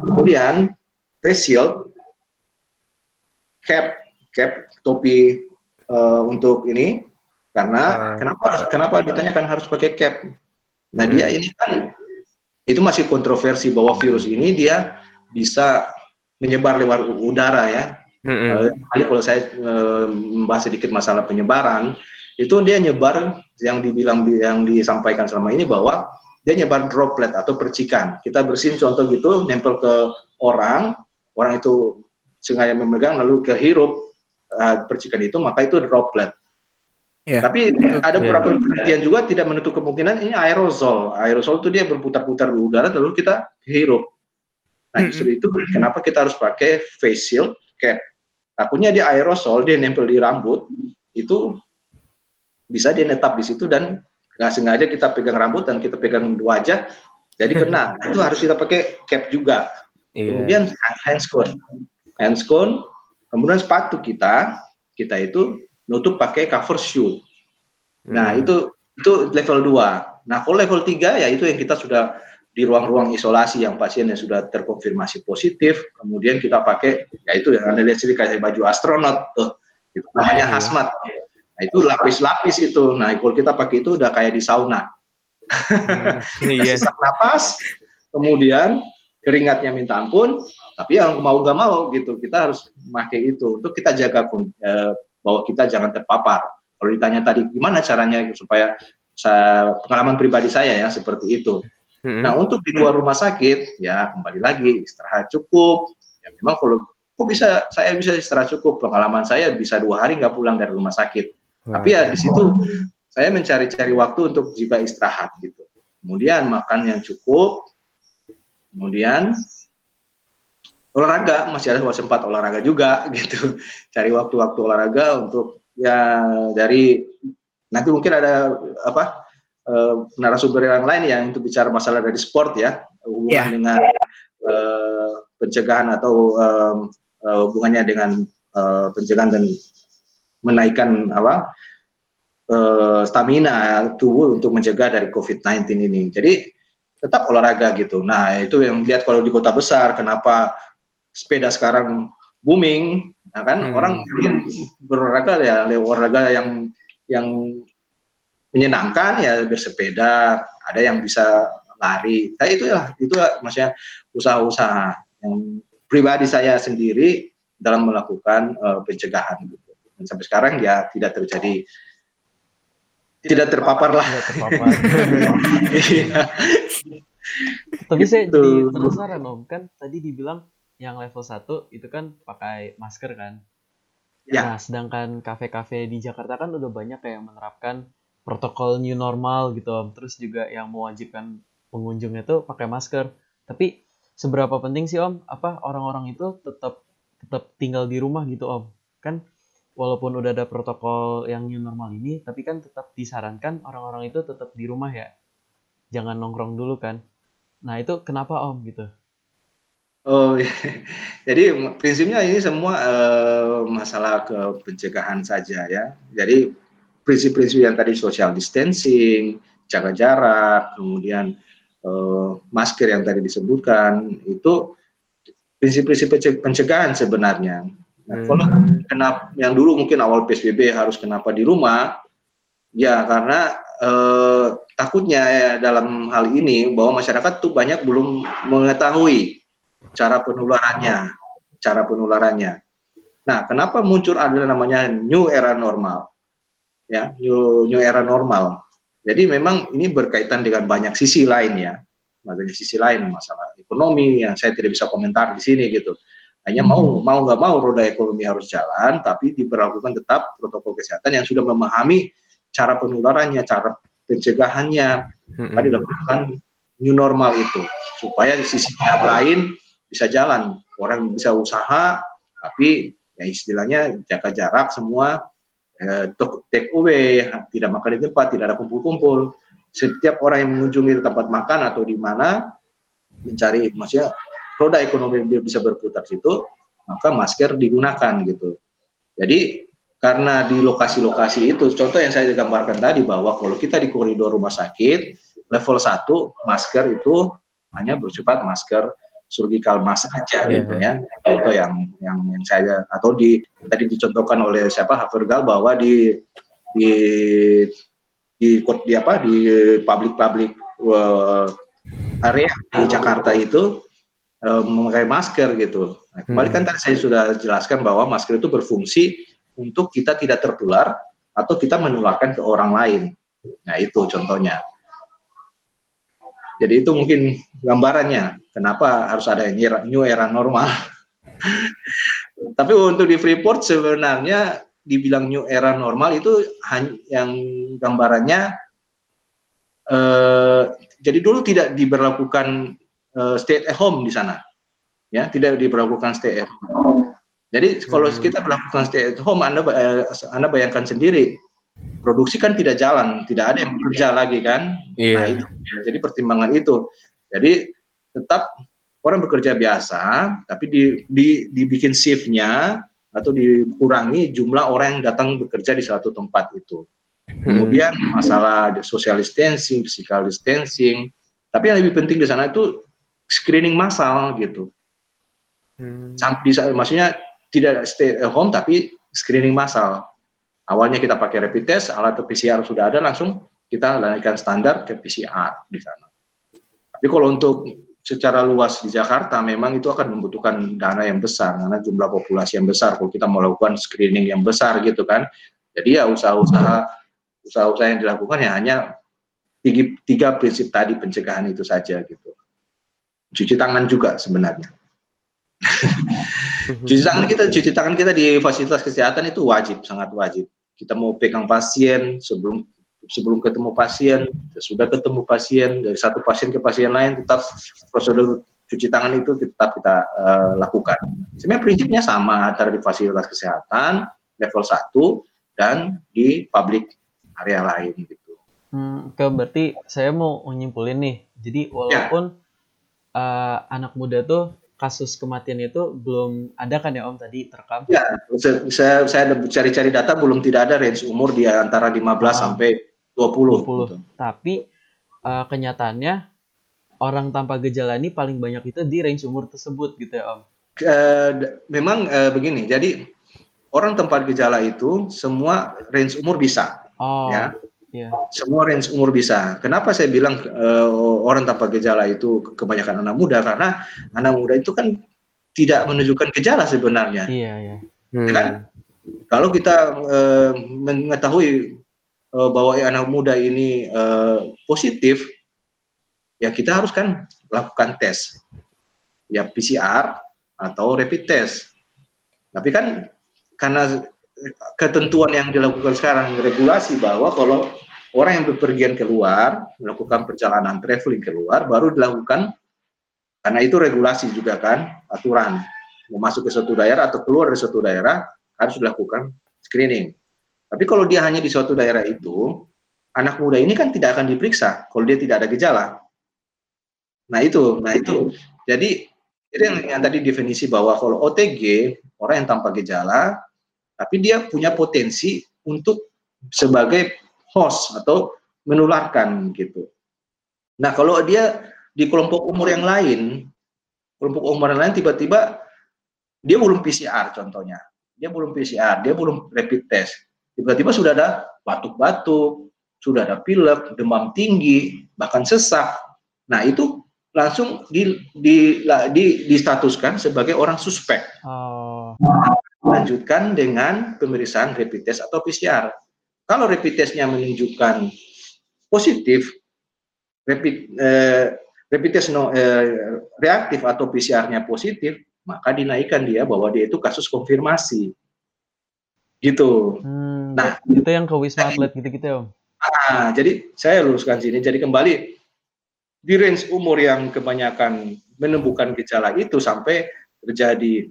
kemudian face shield cap cap topi uh, untuk ini karena uh. kenapa kenapa ditanyakan harus pakai cap. Nah, hmm. dia ini kan itu masih kontroversi bahwa virus ini dia bisa menyebar lewat udara ya. Hmm. Uh, kalau saya uh, membahas sedikit masalah penyebaran, itu dia nyebar yang dibilang yang disampaikan selama ini bahwa dia nyebar droplet atau percikan. Kita bersihin contoh gitu, nempel ke orang, orang itu sengaja memegang lalu kehirup uh, percikan itu, maka itu droplet. Yeah. Tapi ada ya. beberapa yeah. penelitian juga tidak menutup kemungkinan ini aerosol. Aerosol itu dia berputar-putar di udara lalu kita hirup. Nah justru itu kenapa kita harus pakai face shield cap. Takutnya dia aerosol, dia nempel di rambut, itu bisa dia netap di situ dan nggak sengaja kita pegang rambut dan kita pegang wajah jadi kena itu harus kita pakai cap juga yeah. kemudian handscone handscone kemudian sepatu kita kita itu nutup pakai cover shoe nah hmm. itu itu level 2 nah kalau level 3 ya itu yang kita sudah di ruang-ruang isolasi yang pasien yang sudah terkonfirmasi positif kemudian kita pakai ya itu yang anda lihat sini kayak baju astronot tuh itu namanya iya. hazmat Nah, itu lapis-lapis itu. Nah, kalau kita pakai itu udah kayak di sauna. Hmm, iya. Sesak napas, kemudian keringatnya minta ampun, tapi yang mau nggak mau gitu, kita harus pakai itu. Untuk kita jaga eh, bahwa kita jangan terpapar. Kalau ditanya tadi gimana caranya supaya saya, pengalaman pribadi saya ya seperti itu. Hmm. Nah untuk di luar rumah sakit ya kembali lagi istirahat cukup. Ya memang kalau kok bisa saya bisa istirahat cukup pengalaman saya bisa dua hari nggak pulang dari rumah sakit tapi ya di situ saya mencari-cari waktu untuk juga istirahat gitu. Kemudian makan yang cukup, kemudian olahraga masih ada sempat olahraga juga gitu. Cari waktu-waktu olahraga untuk ya dari nanti mungkin ada apa uh, narasumber yang lain yang untuk bicara masalah dari sport ya hubungan yeah. dengan uh, pencegahan atau um, uh, hubungannya dengan uh, pencegahan dan menaikkan apa uh, stamina tubuh untuk mencegah dari COVID-19 ini. Jadi tetap olahraga gitu. Nah itu yang lihat kalau di kota besar kenapa sepeda sekarang booming, nah kan hmm. orang berolahraga ya olahraga yang yang menyenangkan ya bersepeda, ada yang bisa lari. Nah itu ya itu maksudnya usaha-usaha yang pribadi saya sendiri dalam melakukan uh, pencegahan gitu. Dan sampai sekarang ya tidak terjadi tidak terpapar lah. Tidak terpapar. Iya. Tapi saya gitu. jadi penasaran om, kan tadi dibilang yang level 1 itu kan pakai masker kan? Ya. Nah, sedangkan kafe-kafe di Jakarta kan udah banyak kayak menerapkan protokol new normal gitu om. Terus juga yang mewajibkan pengunjungnya tuh pakai masker. Tapi seberapa penting sih om? Apa orang-orang itu tetap tetap tinggal di rumah gitu om? Kan walaupun udah ada protokol yang new normal ini, tapi kan tetap disarankan orang-orang itu tetap di rumah ya. Jangan nongkrong dulu kan. Nah, itu kenapa Om gitu? Oh, jadi prinsipnya ini semua uh, masalah ke pencegahan saja ya. Jadi prinsip-prinsip yang tadi social distancing, jaga jarak, kemudian uh, masker yang tadi disebutkan itu prinsip-prinsip pencegahan sebenarnya. Nah, hmm. kalau kenapa yang dulu mungkin awal PSBB harus kenapa di rumah, ya karena eh, takutnya ya dalam hal ini bahwa masyarakat tuh banyak belum mengetahui cara penularannya, cara penularannya. Nah, kenapa muncul ada namanya new era normal? Ya, new new era normal. Jadi memang ini berkaitan dengan banyak sisi lain ya, banyak sisi lain masalah ekonomi yang saya tidak bisa komentar di sini gitu hanya mau hmm. mau nggak mau roda ekonomi harus jalan, tapi diberlakukan tetap protokol kesehatan yang sudah memahami cara penularannya, cara pencegahannya, hmm. tadi dilakukan new normal itu supaya di sisi yang lain bisa jalan, orang bisa usaha, tapi ya istilahnya jaga jarak semua, eh, take away, tidak makan di tempat, tidak ada kumpul-kumpul. Setiap orang yang mengunjungi tempat makan atau di mana mencari maksudnya roda ekonomi bisa berputar situ, maka masker digunakan gitu. Jadi karena di lokasi-lokasi itu, contoh yang saya gambarkan tadi bahwa kalau kita di koridor rumah sakit, level 1 masker itu hanya bersifat masker surgical mask aja yeah. gitu ya. Contoh yang yang yang saya atau di tadi dicontohkan oleh siapa Havergal bahwa di di di di apa di public public uh, area di Jakarta itu uh, memakai masker gitu. Nah, kembali kan hmm. tadi saya sudah jelaskan bahwa masker itu berfungsi untuk kita tidak tertular atau kita menularkan ke orang lain. Nah itu contohnya. Jadi itu mungkin gambarannya kenapa harus ada new era normal. Tapi untuk di Freeport sebenarnya dibilang new era normal itu yang gambarannya eh, jadi dulu tidak diberlakukan uh, stay at home di sana. Ya, tidak diberlakukan stay at home. Jadi kalau hmm. kita berlakukan stay at home, Anda uh, Anda bayangkan sendiri produksi kan tidak jalan, tidak ada yang bekerja lagi kan. Yeah. Nah, itu. Jadi pertimbangan itu. Jadi tetap orang bekerja biasa, tapi di, di dibikin shiftnya atau dikurangi jumlah orang yang datang bekerja di suatu tempat itu. Hmm. Kemudian masalah social distancing, physical distancing, tapi yang lebih penting di sana itu screening massal gitu. Hmm. Bisa, maksudnya tidak stay at home tapi screening massal. Awalnya kita pakai rapid test, alat PCR sudah ada langsung kita lakukan standar ke PCR di sana. Tapi kalau untuk secara luas di Jakarta memang itu akan membutuhkan dana yang besar karena jumlah populasi yang besar kalau kita melakukan screening yang besar gitu kan. Jadi ya usaha-usaha usaha-usaha yang dilakukan ya hanya tiga, tiga prinsip tadi pencegahan itu saja gitu cuci tangan juga sebenarnya. cuci tangan kita, cuci tangan kita di fasilitas kesehatan itu wajib, sangat wajib. Kita mau pegang pasien sebelum sebelum ketemu pasien, sudah ketemu pasien dari satu pasien ke pasien lain, tetap prosedur cuci tangan itu tetap kita uh, lakukan. Sebenarnya prinsipnya sama antara di fasilitas kesehatan level 1 dan di public area lain gitu. Hmm, ke berarti saya mau menyimpulin nih. Jadi walaupun ya uh, anak muda tuh kasus kematian itu belum ada kan ya Om tadi terekam? Ya, saya saya cari-cari data belum tidak ada range umur di antara 15 ah. sampai 20. 20. Gitu. Tapi uh, kenyataannya orang tanpa gejala ini paling banyak itu di range umur tersebut gitu ya Om? Uh, memang uh, begini, jadi orang tanpa gejala itu semua range umur bisa, oh, ya. Yeah. Semua range umur bisa. Kenapa saya bilang uh, orang tanpa gejala itu kebanyakan anak muda? Karena anak muda itu kan tidak menunjukkan gejala sebenarnya. Iya, yeah, iya. Yeah. Hmm. Kan? Kalau kita uh, mengetahui uh, bahwa anak muda ini uh, positif, ya kita harus kan lakukan tes. Ya PCR atau rapid test. Tapi kan karena ketentuan yang dilakukan sekarang regulasi bahwa kalau orang yang berpergian keluar melakukan perjalanan traveling keluar baru dilakukan karena itu regulasi juga kan aturan. Mau masuk ke suatu daerah atau keluar dari suatu daerah harus dilakukan screening tapi kalau dia hanya di suatu daerah itu anak muda ini kan tidak akan diperiksa kalau dia tidak ada gejala. Nah itu, nah itu. Jadi itu yang, yang tadi definisi bahwa kalau OTG orang yang tanpa gejala, tapi dia punya potensi untuk sebagai host atau menularkan gitu. Nah kalau dia di kelompok umur yang lain, kelompok umur yang lain tiba-tiba dia belum PCR contohnya, dia belum PCR, dia belum rapid test, tiba-tiba sudah ada batuk-batuk, sudah ada pilek, demam tinggi, bahkan sesak. Nah itu langsung di, di, di, distatuskan sebagai orang suspek. Oh. Lanjutkan dengan pemeriksaan rapid test atau PCR. Kalau rapid testnya menunjukkan positif, rapid eh, rapid test no, eh, reaktif atau PCR-nya positif, maka dinaikkan dia bahwa dia itu kasus konfirmasi. Gitu. Hmm, nah, itu yang ke Wisma Atlet gitu-gitu ya, Ah, jadi saya luruskan sini. Jadi kembali di range umur yang kebanyakan menemukan gejala itu sampai terjadi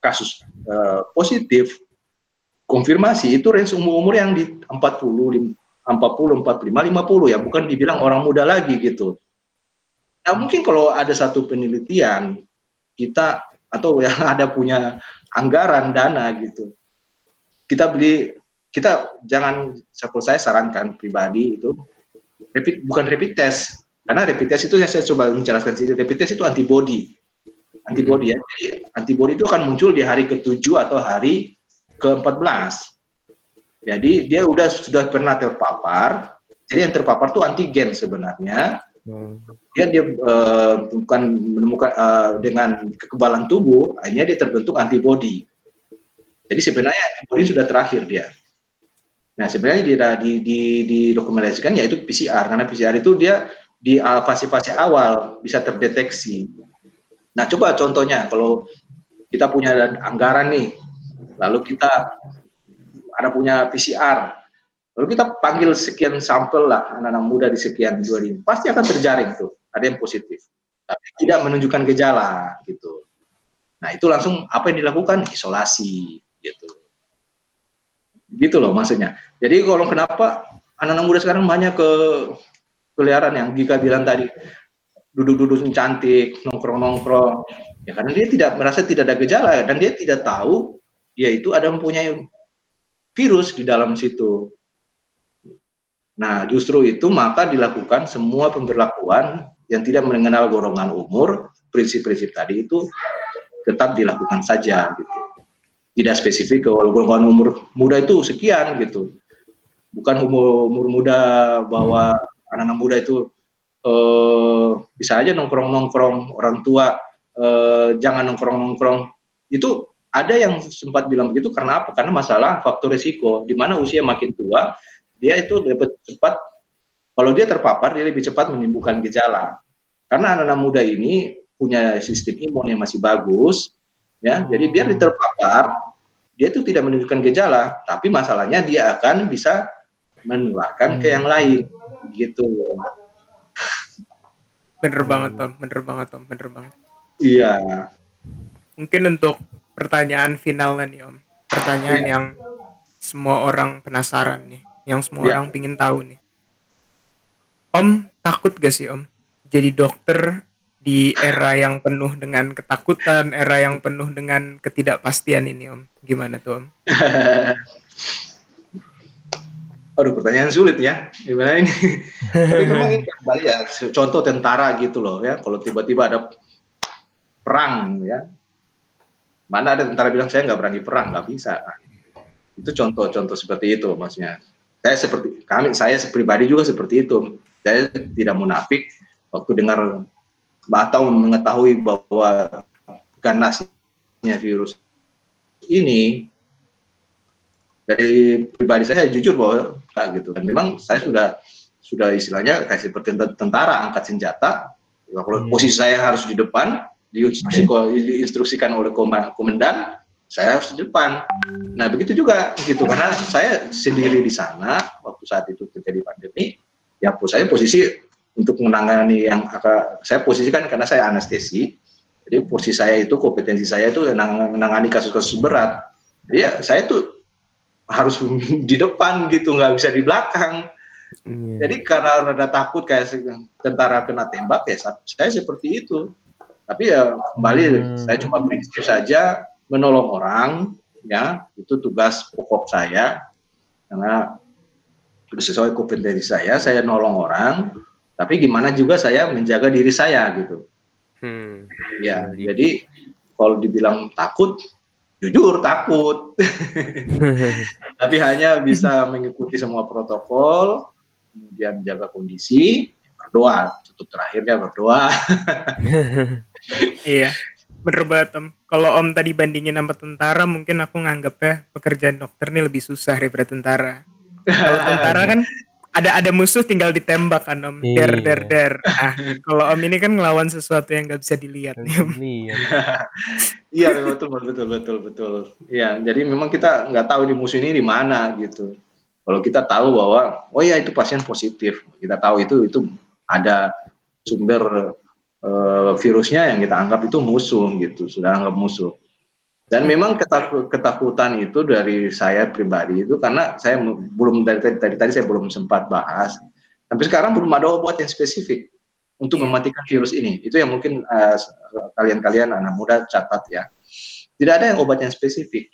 kasus uh, positif konfirmasi itu range umur-umur yang di 40 40 45 50 ya bukan dibilang orang muda lagi gitu. Nah, mungkin kalau ada satu penelitian kita atau yang ada punya anggaran dana gitu. Kita beli kita jangan seperti saya sarankan pribadi itu rapid bukan rapid test karena rapid test itu saya coba menjelaskan sini, rapid test itu antibody. Antibody ya. Jadi antibody itu akan muncul di hari ke-7 atau hari ke-14. Jadi dia udah sudah pernah terpapar. Jadi yang terpapar itu antigen sebenarnya. Dia dia uh, bukan menemukan uh, dengan kekebalan tubuh, akhirnya dia terbentuk antibody. Jadi sebenarnya antibody sudah terakhir dia. Nah sebenarnya di, di, di, didokumentasikan yaitu PCR karena PCR itu dia di fase-fase awal bisa terdeteksi. Nah, coba contohnya kalau kita punya anggaran nih, lalu kita ada punya PCR, lalu kita panggil sekian sampel lah anak-anak muda di sekian dua ini, pasti akan terjaring tuh, ada yang positif, tapi tidak menunjukkan gejala gitu. Nah, itu langsung apa yang dilakukan? Isolasi gitu. Gitu loh maksudnya. Jadi kalau kenapa anak-anak muda sekarang banyak ke keliaran yang Gika bilang tadi duduk-duduk cantik nongkrong-nongkrong ya karena dia tidak merasa tidak ada gejala dan dia tidak tahu dia itu ada mempunyai virus di dalam situ nah justru itu maka dilakukan semua pemberlakuan yang tidak mengenal golongan umur prinsip-prinsip tadi itu tetap dilakukan saja gitu tidak spesifik ke golongan umur muda itu sekian gitu bukan umur umur muda bahwa anak-anak muda itu uh, bisa aja nongkrong-nongkrong orang tua uh, jangan nongkrong-nongkrong itu ada yang sempat bilang begitu karena apa? Karena masalah faktor risiko di mana usia makin tua dia itu lebih cepat kalau dia terpapar dia lebih cepat menimbulkan gejala. Karena anak-anak muda ini punya sistem imun yang masih bagus ya. Jadi dia terpapar dia itu tidak menunjukkan gejala, tapi masalahnya dia akan bisa menularkan ke yang lain gitu. Bener banget Tom. Bener banget Tom. Bener banget. Iya. Mungkin untuk pertanyaan final nih Om. Pertanyaan ya. yang semua orang penasaran nih yang semua ya. orang pingin tahu nih. Om takut gak sih Om jadi dokter di era yang penuh dengan ketakutan, era yang penuh dengan ketidakpastian ini, Om. Gimana tuh, Om? Aduh, pertanyaan sulit ya. Gimana ini? Tapi memang ini kembali ya, contoh tentara gitu loh ya. Kalau tiba-tiba ada perang ya, mana ada tentara bilang saya nggak berani perang, nggak bisa. Itu contoh-contoh seperti itu maksudnya. Saya seperti kami, saya pribadi juga seperti itu. Saya tidak munafik waktu dengar atau mengetahui bahwa ganasnya virus ini dari pribadi saya jujur bahwa kayak gitu. Dan memang saya sudah sudah istilahnya kayak seperti tentara angkat senjata. Kalau hmm. posisi saya harus di depan diinstruksikan oleh komandan saya harus di depan. Nah begitu juga gitu. Karena saya sendiri di sana waktu saat itu terjadi pandemi ya saya posisi untuk menangani yang akan saya posisikan karena saya anestesi. Jadi posisi saya itu kompetensi saya itu menangani kasus-kasus berat. Jadi ya saya tuh harus di depan gitu nggak bisa di belakang. Yeah. jadi karena rada takut kayak tentara kena tembak ya saya seperti itu. Tapi ya kembali hmm. saya cuma prinsip saja menolong orang ya itu tugas pokok saya. Karena sesuai kompetensi saya saya nolong orang tapi gimana juga saya menjaga diri saya gitu. Hmm. ya jadi kalau dibilang takut jujur takut. Tapi hanya bisa mengikuti semua protokol kemudian jaga kondisi berdoa. Tutup terakhirnya berdoa. Iya bener banget om. Kalau om tadi bandingin sama tentara mungkin aku nganggap ya pekerjaan dokter ini lebih susah daripada tentara. Kalau tentara kan ada ada musuh tinggal ditembak kan om. Iya. der der der. Ah kalau om ini kan ngelawan sesuatu yang nggak bisa dilihat. Iya betul betul betul betul. Iya jadi memang kita nggak tahu di musuh ini di mana gitu. Kalau kita tahu bahwa oh ya itu pasien positif. Kita tahu itu itu ada sumber uh, virusnya yang kita anggap itu musuh gitu. Sudah anggap musuh dan memang ketakutan itu dari saya pribadi itu karena saya belum dari tadi, tadi, tadi saya belum sempat bahas. Sampai sekarang belum ada obat yang spesifik untuk iya. mematikan virus ini. Itu yang mungkin kalian eh, kalian-kalian anak muda catat ya. Tidak ada yang obat yang spesifik.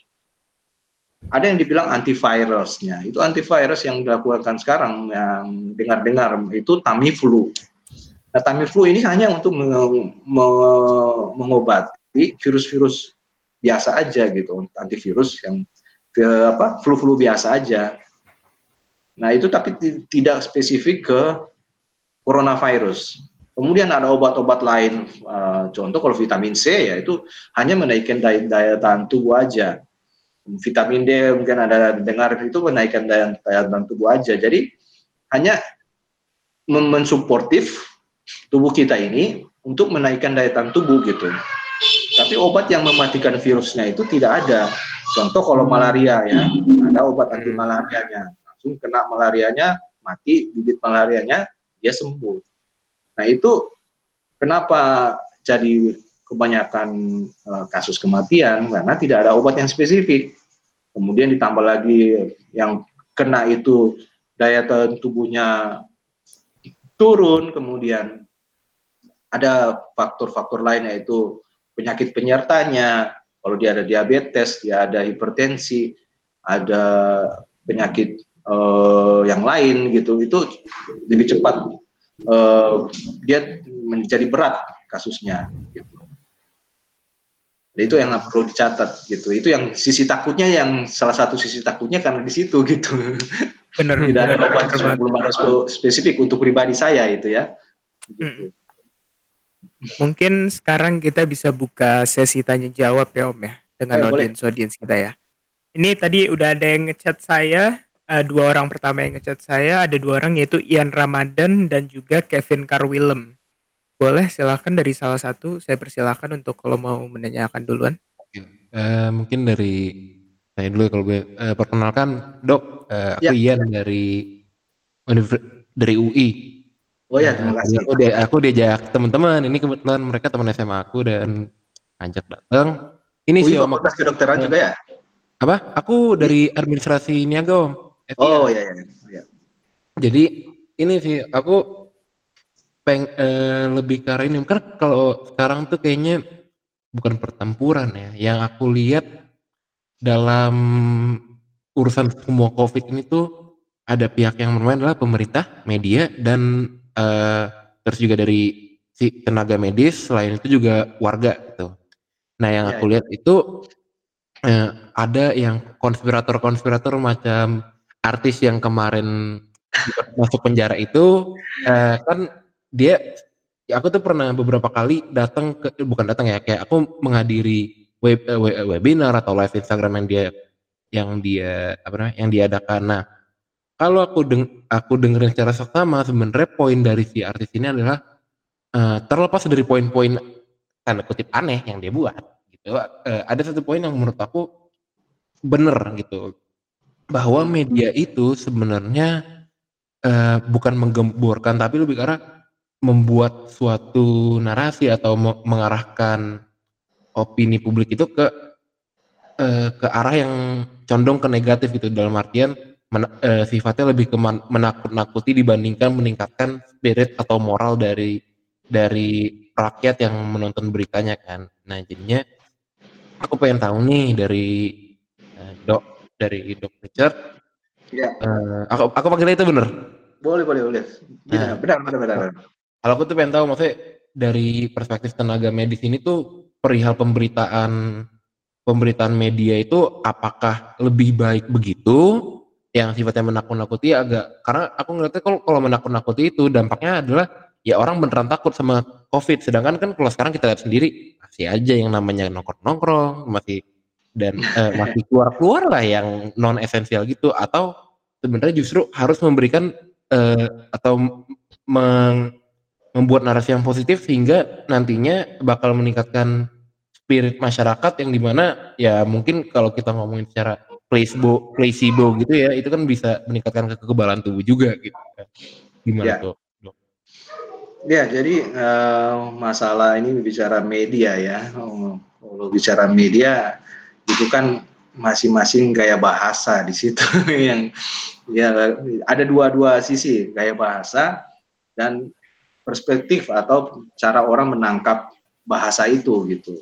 Ada yang dibilang antivirusnya. Itu antivirus yang dilakukan sekarang yang dengar-dengar itu Tamiflu. Nah, Tamiflu ini hanya untuk mengobati virus-virus biasa aja gitu antivirus yang flu-flu biasa aja. Nah itu tapi tidak spesifik ke coronavirus. Kemudian ada obat-obat lain, uh, contoh kalau vitamin C ya itu hanya menaikkan daya, daya tahan tubuh aja. Vitamin D mungkin ada dengar itu menaikkan daya, daya tahan tubuh aja. Jadi hanya mensuportif tubuh kita ini untuk menaikkan daya tahan tubuh gitu. Tapi obat yang mematikan virusnya itu tidak ada. Contoh kalau malaria ya, ada obat anti malarianya. Langsung kena malarianya, mati bibit malarianya, dia sembuh. Nah itu kenapa jadi kebanyakan uh, kasus kematian karena tidak ada obat yang spesifik. Kemudian ditambah lagi yang kena itu daya tahan tubuhnya turun, kemudian ada faktor-faktor lain yaitu penyakit penyertanya, kalau dia ada diabetes, dia ada hipertensi, ada penyakit uh, yang lain gitu, itu lebih cepat uh, dia menjadi berat kasusnya. Gitu. itu yang perlu dicatat gitu. Itu yang sisi takutnya yang salah satu sisi takutnya karena di situ gitu. Benar. Tidak ada obat belum ada spesifik untuk pribadi saya itu ya. Gitu. Mungkin sekarang kita bisa buka sesi tanya jawab ya Om ya dengan eh, audiens audiens kita ya. Ini tadi udah ada yang ngechat saya, uh, dua orang pertama yang ngechat saya, ada dua orang yaitu Ian Ramadan dan juga Kevin Carwillem. Boleh silahkan dari salah satu, saya persilahkan untuk kalau mau menanyakan duluan. Uh, mungkin dari saya dulu kalau gue uh, perkenalkan dok, uh, aku ya. Ian dari dari UI Oh ya, terima kasih. Aku, dia, aku diajak teman-teman. Ini kebetulan mereka teman SMA aku dan ajak datang. Ini oh, sih Om. kedokteran juga ya? Apa? Aku dari administrasi niaga Om. Oh iya, iya iya. Jadi ini sih aku peng eh, lebih ke arah ini kan kalau sekarang tuh kayaknya bukan pertempuran ya. Yang aku lihat dalam urusan semua COVID ini tuh ada pihak yang bermain adalah pemerintah, media, dan uh, terus juga dari si tenaga medis, selain itu juga warga gitu. Nah yang ya, aku ya. lihat itu uh, ada yang konspirator-konspirator macam artis yang kemarin masuk penjara itu uh, kan dia ya aku tuh pernah beberapa kali datang ke bukan datang ya kayak aku menghadiri web, webinar atau live Instagram yang dia yang dia apa namanya yang diadakan. Nah kalau aku deng aku dengerin secara seksama sebenarnya poin dari si artis ini adalah uh, terlepas dari poin-poin tanda kutip aneh yang dia buat gitu uh, ada satu poin yang menurut aku bener gitu. Bahwa media itu sebenarnya uh, bukan menggemburkan tapi lebih karena membuat suatu narasi atau mengarahkan opini publik itu ke uh, ke arah yang condong ke negatif gitu. Dalam artian men, uh, sifatnya lebih ke menakut-nakuti dibandingkan meningkatkan spirit atau moral dari dari rakyat yang menonton beritanya kan. Nah jadinya aku pengen tahu nih dari uh, dok dari dok Richard. Ya. Uh, aku aku panggilnya itu bener. Boleh boleh boleh. Nah, benar benar benar. Kalau aku tuh pengen tahu maksudnya dari perspektif tenaga medis ini tuh perihal pemberitaan pemberitaan media itu apakah lebih baik begitu yang sifatnya menakut-nakuti agak karena aku ngeliatnya kalau kalau menakut-nakuti itu dampaknya adalah ya orang beneran takut sama covid. Sedangkan kan kalau sekarang kita lihat sendiri masih aja yang namanya nongkrong-nongkrong masih dan eh, masih keluar-keluar lah yang non esensial gitu. Atau sebenarnya justru harus memberikan eh, atau meng, membuat narasi yang positif sehingga nantinya bakal meningkatkan spirit masyarakat yang di mana ya mungkin kalau kita ngomongin secara placebo placebo gitu ya itu kan bisa meningkatkan kekebalan tubuh juga gitu gimana ya. tuh ya jadi uh, masalah ini bicara media ya. Kalau bicara media itu kan masing-masing gaya bahasa di situ yang ya ada dua-dua sisi gaya bahasa dan perspektif atau cara orang menangkap bahasa itu gitu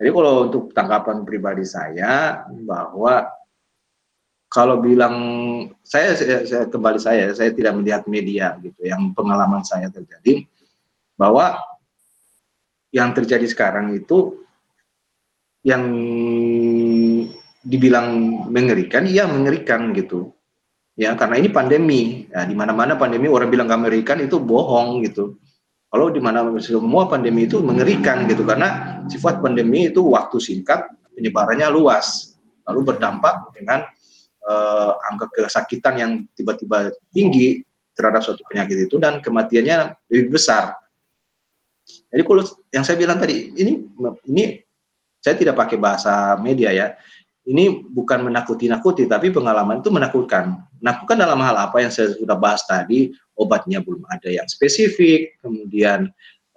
jadi kalau untuk tanggapan pribadi saya bahwa kalau bilang saya, saya, saya kembali saya saya tidak melihat media gitu yang pengalaman saya terjadi bahwa yang terjadi sekarang itu yang dibilang mengerikan iya mengerikan gitu. Ya karena ini pandemi. Ya, di mana mana pandemi orang bilang gak mengerikan itu bohong gitu kalau di mana semua pandemi itu mengerikan gitu karena sifat pandemi itu waktu singkat penyebarannya luas lalu berdampak dengan uh, angka kesakitan yang tiba-tiba tinggi terhadap suatu penyakit itu dan kematiannya lebih besar. Jadi kalau yang saya bilang tadi ini ini saya tidak pakai bahasa media ya. Ini bukan menakuti-nakuti tapi pengalaman itu menakutkan. Menakutkan dalam hal apa yang saya sudah bahas tadi, obatnya belum ada yang spesifik, kemudian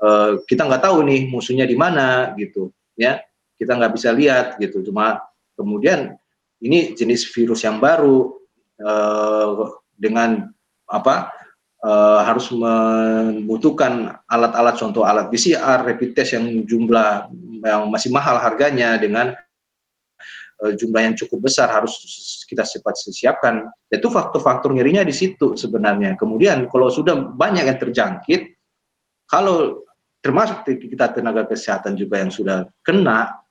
uh, kita nggak tahu nih musuhnya di mana gitu, ya kita nggak bisa lihat gitu. Cuma kemudian ini jenis virus yang baru uh, dengan apa uh, harus membutuhkan alat-alat contoh alat PCR, rapid test yang jumlah yang masih mahal harganya dengan jumlah yang cukup besar harus kita cepat siapkan. Itu faktor-faktor ngerinya di situ sebenarnya. Kemudian kalau sudah banyak yang terjangkit, kalau termasuk kita tenaga kesehatan juga yang sudah kena,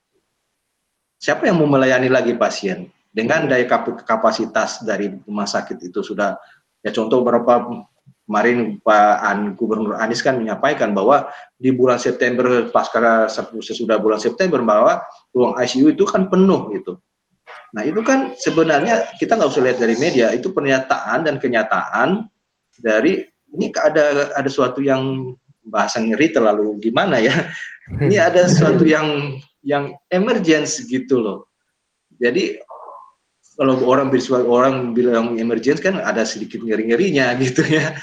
siapa yang mau melayani lagi pasien? Dengan daya kapasitas dari rumah sakit itu sudah, ya contoh beberapa kemarin Pak Gubernur Anies kan menyampaikan bahwa di bulan September pasca sesudah bulan September bahwa ruang ICU itu kan penuh gitu. Nah itu kan sebenarnya kita nggak usah lihat dari media, itu pernyataan dan kenyataan dari ini ada ada suatu yang bahasa ngeri terlalu gimana ya. Ini ada sesuatu yang yang emergency gitu loh. Jadi kalau orang bilang orang bilang emergency kan ada sedikit ngeri-ngerinya gitu ya.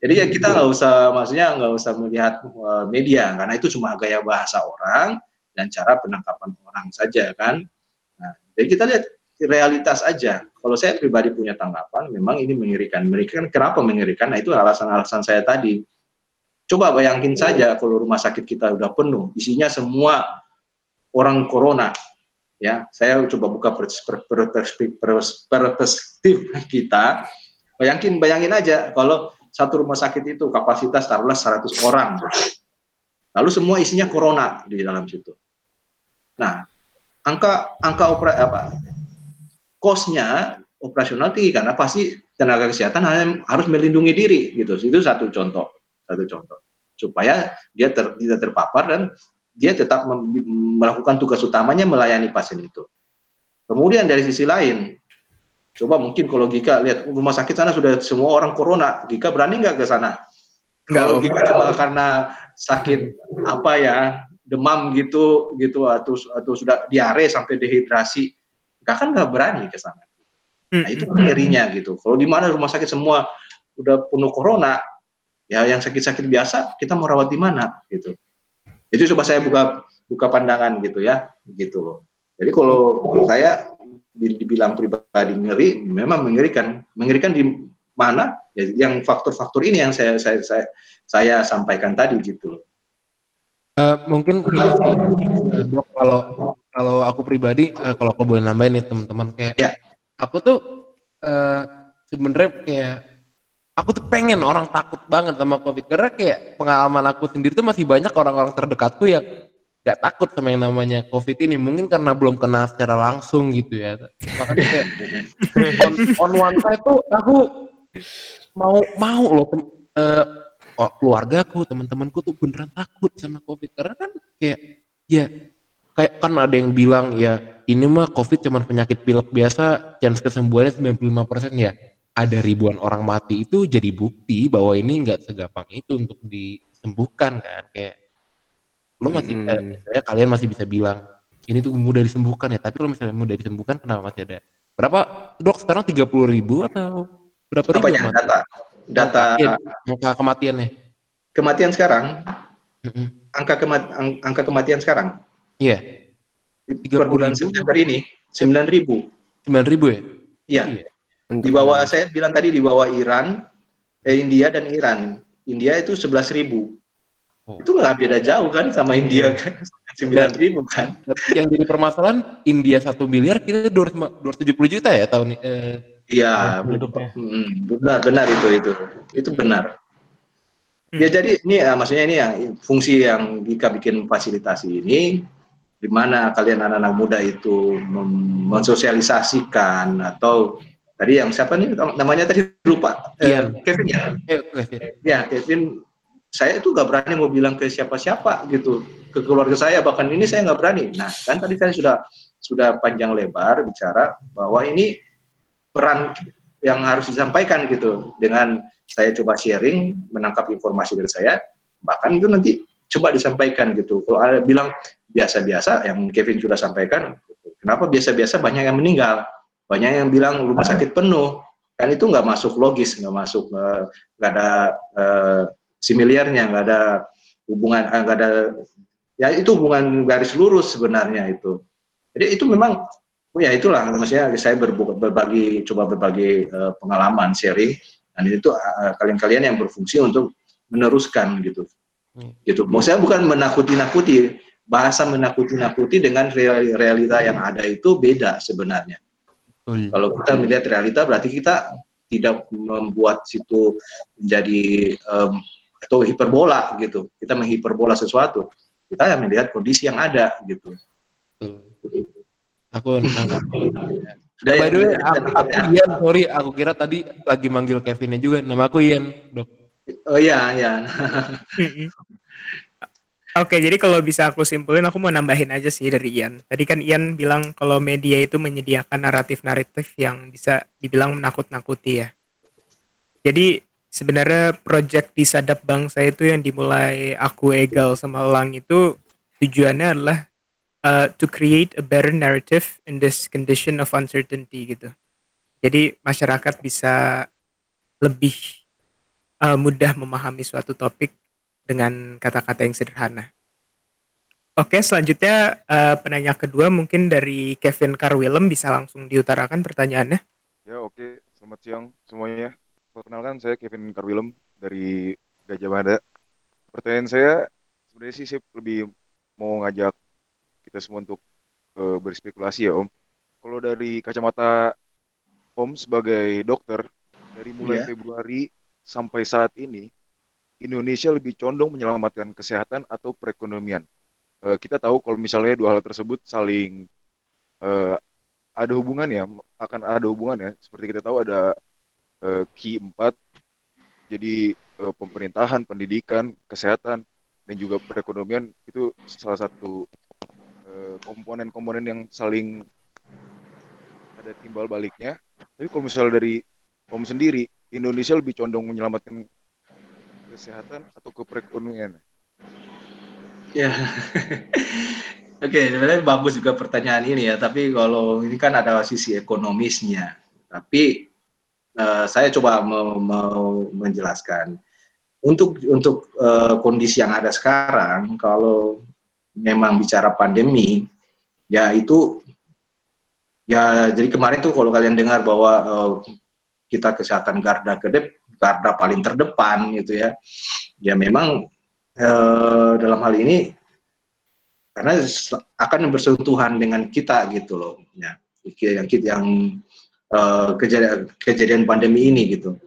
Jadi ya kita nggak usah, maksudnya nggak usah melihat uh, media karena itu cuma gaya bahasa orang dan cara penangkapan orang saja kan. Jadi kita lihat realitas aja. Kalau saya pribadi punya tanggapan, memang ini mengerikan. Mengerikan kenapa mengerikan? Nah itu alasan-alasan saya tadi. Coba bayangin saja kalau rumah sakit kita udah penuh, isinya semua orang corona. Ya, saya coba buka perspektif, kita. Bayangin, bayangin aja kalau satu rumah sakit itu kapasitas taruhlah 100 orang. Lalu semua isinya corona di dalam situ. Nah, angka angka opera, apa kosnya operasional tinggi karena pasti tenaga kesehatan harus melindungi diri gitu. Itu satu contoh, satu contoh supaya dia ter, tidak terpapar dan dia tetap melakukan tugas utamanya melayani pasien itu. Kemudian dari sisi lain, coba mungkin kalau Gika lihat rumah sakit sana sudah semua orang corona, Gika berani nggak ke sana? Kalau Gika cuma karena sakit apa ya demam gitu gitu atau atau sudah diare sampai dehidrasi, Gika kan nggak berani ke sana. Nah itu ngerinya gitu. Kalau di mana rumah sakit semua udah penuh corona, ya yang sakit-sakit biasa kita mau rawat di mana gitu. Itu coba saya buka buka pandangan gitu ya, gitu loh. Jadi kalau saya dibilang pribadi ngeri, memang mengerikan. Mengerikan di mana? Ya, yang faktor-faktor ini yang saya saya saya, saya sampaikan tadi gitu loh. Uh, mungkin uh, kalau kalau aku pribadi uh, kalau aku boleh nambahin nih teman-teman kayak ya. aku tuh uh, sebenarnya kayak aku tuh pengen orang takut banget sama covid. Karena kayak pengalaman aku sendiri tuh masih banyak orang-orang terdekatku yang gak takut sama yang namanya covid ini. Mungkin karena belum kena secara langsung gitu ya. Makanya kayak on, on one side tuh aku mau mau loh uh, oh, keluargaku teman-temanku tuh beneran takut sama covid. Karena kan kayak ya kayak kan ada yang bilang ya ini mah covid cuma penyakit pilek biasa chance kesembuhannya 95% ya ada ribuan orang mati itu jadi bukti bahwa ini nggak segampang itu untuk disembuhkan kan? Kayak lo masih hmm. eh, kalian masih bisa bilang ini tuh mudah disembuhkan ya tapi kalau misalnya mudah disembuhkan kenapa masih ada? Berapa dok sekarang tiga puluh ribu atau berapa ribu Apanya, data? Data angka kematiannya. kematian sekarang? Mm-hmm. angka kemat angka kematian sekarang? Iya. Yeah. per bulan September ini sembilan ribu. Sembilan ribu ya? Iya. Yeah. Di bawah saya bilang tadi di bawah Iran, eh, India dan Iran. India itu sebelas ribu. Oh. Itu nggak beda jauh kan sama India kan, sembilan ribu kan. Yang jadi permasalahan India satu miliar kita dua ratus tujuh puluh juta ya tahun ini. Eh, iya, hmm, benar benar itu itu itu benar. Hmm. Ya jadi ini ya, maksudnya ini yang fungsi yang jika bikin fasilitasi ini di mana kalian anak-anak muda itu mensosialisasikan atau tadi yang siapa nih? Namanya tadi lupa. Iya. eh, Kevin ya? Ya Kevin saya itu nggak berani mau bilang ke siapa-siapa gitu. Ke keluarga saya bahkan ini saya nggak berani. Nah kan tadi saya sudah sudah panjang lebar bicara bahwa ini peran yang harus disampaikan gitu. Dengan saya coba sharing menangkap informasi dari saya bahkan itu nanti coba disampaikan gitu. Kalau ada bilang biasa-biasa yang Kevin sudah sampaikan kenapa biasa-biasa banyak yang meninggal banyak yang bilang rumah sakit penuh. Kan itu nggak masuk logis nggak masuk eh, nggak ada uh, similiarnya nggak ada hubungan eh, nggak ada ya itu hubungan garis lurus sebenarnya itu. Jadi itu memang oh ya itulah maksudnya saya berbagi coba berbagi uh, pengalaman sharing. Dan itu kalian-kalian uh, yang berfungsi untuk meneruskan gitu. Hmm. gitu. Maksudnya bukan menakuti-nakuti. Bahasa menakuti-nakuti dengan realita yang ada itu beda sebenarnya Kalau kita melihat realita berarti kita tidak membuat situ menjadi um, atau hiperbola gitu. Kita menghiperbola sesuatu. Kita yang melihat kondisi yang ada gitu. Aku By the way, aku, aku Ian, sorry, aku kira tadi lagi manggil Kevinnya juga. Nama aku Ian, dok. Oh iya, iya. Oke, jadi kalau bisa aku simpulin, aku mau nambahin aja sih dari Ian. Tadi kan Ian bilang kalau media itu menyediakan naratif-naratif yang bisa dibilang menakut-nakuti ya. Jadi sebenarnya project di Sadap Bangsa itu yang dimulai aku Egal sama Lang itu tujuannya adalah uh, to create a better narrative in this condition of uncertainty gitu. Jadi masyarakat bisa lebih uh, mudah memahami suatu topik dengan kata-kata yang sederhana. Oke, selanjutnya uh, penanya kedua mungkin dari Kevin Carwillem bisa langsung diutarakan pertanyaannya. Ya oke, selamat siang semuanya. Perkenalkan saya Kevin Carwillem dari Gajah Mada. Pertanyaan saya sebenarnya sih saya lebih mau ngajak kita semua untuk uh, berspekulasi ya Om. Kalau dari kacamata Om sebagai dokter, dari mulai yeah. Februari sampai saat ini Indonesia lebih condong menyelamatkan kesehatan atau perekonomian. Uh, kita tahu kalau misalnya dua hal tersebut saling uh, ada hubungan ya, akan ada hubungan ya. Seperti kita tahu ada uh, key 4, jadi uh, pemerintahan, pendidikan, kesehatan, dan juga perekonomian itu salah satu komponen-komponen yang saling ada timbal baliknya. Tapi kalau misalnya dari Om sendiri, Indonesia lebih condong menyelamatkan kesehatan atau ke perekonomian? Ya, oke, okay, sebenarnya bagus juga pertanyaan ini ya. Tapi kalau ini kan ada sisi ekonomisnya. Tapi uh, saya coba mau, mau menjelaskan untuk untuk uh, kondisi yang ada sekarang, kalau memang bicara pandemi, ya itu ya jadi kemarin tuh kalau kalian dengar bahwa uh, kita kesehatan garda kedep garda paling terdepan gitu ya. Ya memang eh, dalam hal ini karena akan bersentuhan dengan kita gitu loh ya. Yang yang eh, kejadian kejadian pandemi ini gitu.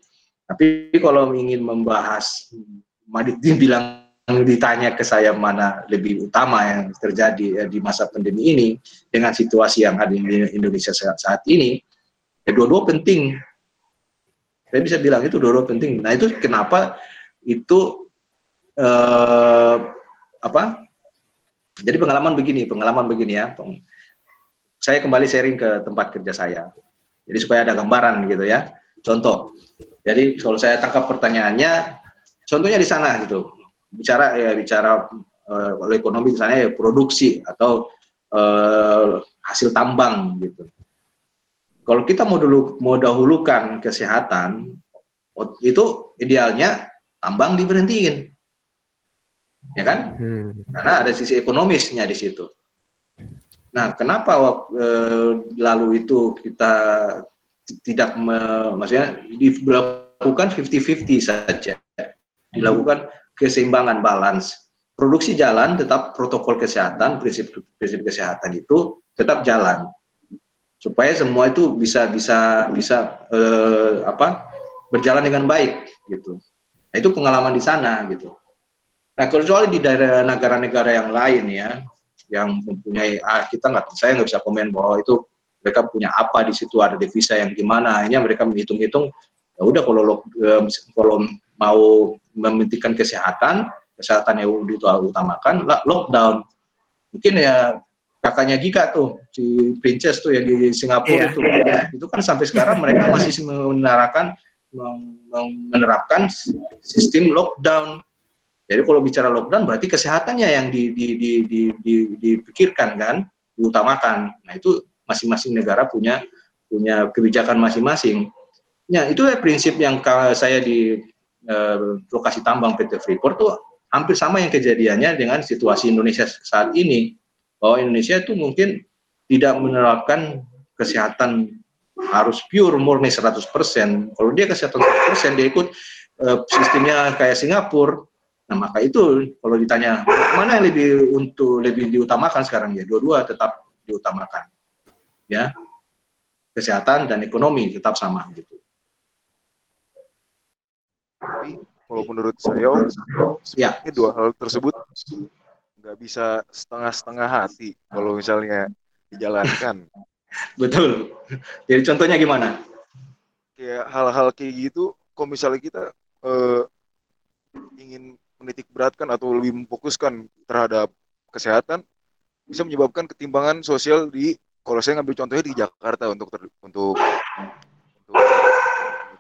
Tapi kalau ingin membahas Madit bilang ditanya ke saya mana lebih utama yang terjadi ya, di masa pandemi ini dengan situasi yang ada di Indonesia saat, saat ini ya dua-dua penting saya bisa bilang itu doro penting. Nah itu kenapa itu eh, apa? Jadi pengalaman begini, pengalaman begini ya. Saya kembali sharing ke tempat kerja saya. Jadi supaya ada gambaran gitu ya. Contoh. Jadi kalau saya tangkap pertanyaannya, contohnya di sana gitu. Bicara ya bicara eh, ekonomi misalnya ya produksi atau eh, hasil tambang gitu kalau kita mau dulu mau dahulukan kesehatan, itu idealnya tambang diberhentiin, ya kan? Hmm. Karena ada sisi ekonomisnya di situ. Nah, kenapa e, lalu itu kita tidak me, maksudnya dilakukan 50-50 saja, dilakukan keseimbangan balance. Produksi jalan, tetap protokol kesehatan, prinsip prinsip kesehatan itu tetap jalan supaya semua itu bisa bisa bisa eh, apa berjalan dengan baik gitu. Nah, itu pengalaman di sana gitu. Nah kecuali di daerah negara-negara yang lain ya, yang mempunyai ah, kita nggak saya nggak bisa komen bahwa itu mereka punya apa di situ ada devisa yang gimana, hanya mereka menghitung-hitung ya udah kalau kalau mau mementingkan kesehatan kesehatan yang diutamakan lockdown mungkin ya kakaknya Gika tuh si Princess tuh yang di Singapura yeah. itu ya, itu kan sampai sekarang mereka masih menerapkan menerapkan sistem lockdown. Jadi kalau bicara lockdown berarti kesehatannya yang di, di, di, di, di, dipikirkan kan diutamakan. Nah itu masing-masing negara punya punya kebijakan masing-masing. Ya itu ya prinsip yang saya di eh, lokasi tambang PT Freeport tuh hampir sama yang kejadiannya dengan situasi Indonesia saat ini bahwa Indonesia itu mungkin tidak menerapkan kesehatan harus pure murni 100%. Kalau dia kesehatan 100%, dia ikut uh, sistemnya kayak Singapura. Nah, maka itu kalau ditanya mana yang lebih untuk lebih diutamakan sekarang ya, dua-dua tetap diutamakan. Ya. Kesehatan dan ekonomi tetap sama gitu. Tapi kalau menurut saya, ya. dua hal tersebut nggak bisa setengah-setengah hati kalau misalnya dijalankan. Betul. Jadi contohnya gimana? Kayak hal-hal kayak gitu, kalau misalnya kita uh, ingin menitik beratkan atau lebih memfokuskan terhadap kesehatan, bisa menyebabkan ketimbangan sosial di kalau saya ngambil contohnya di Jakarta untuk ter, untuk untuk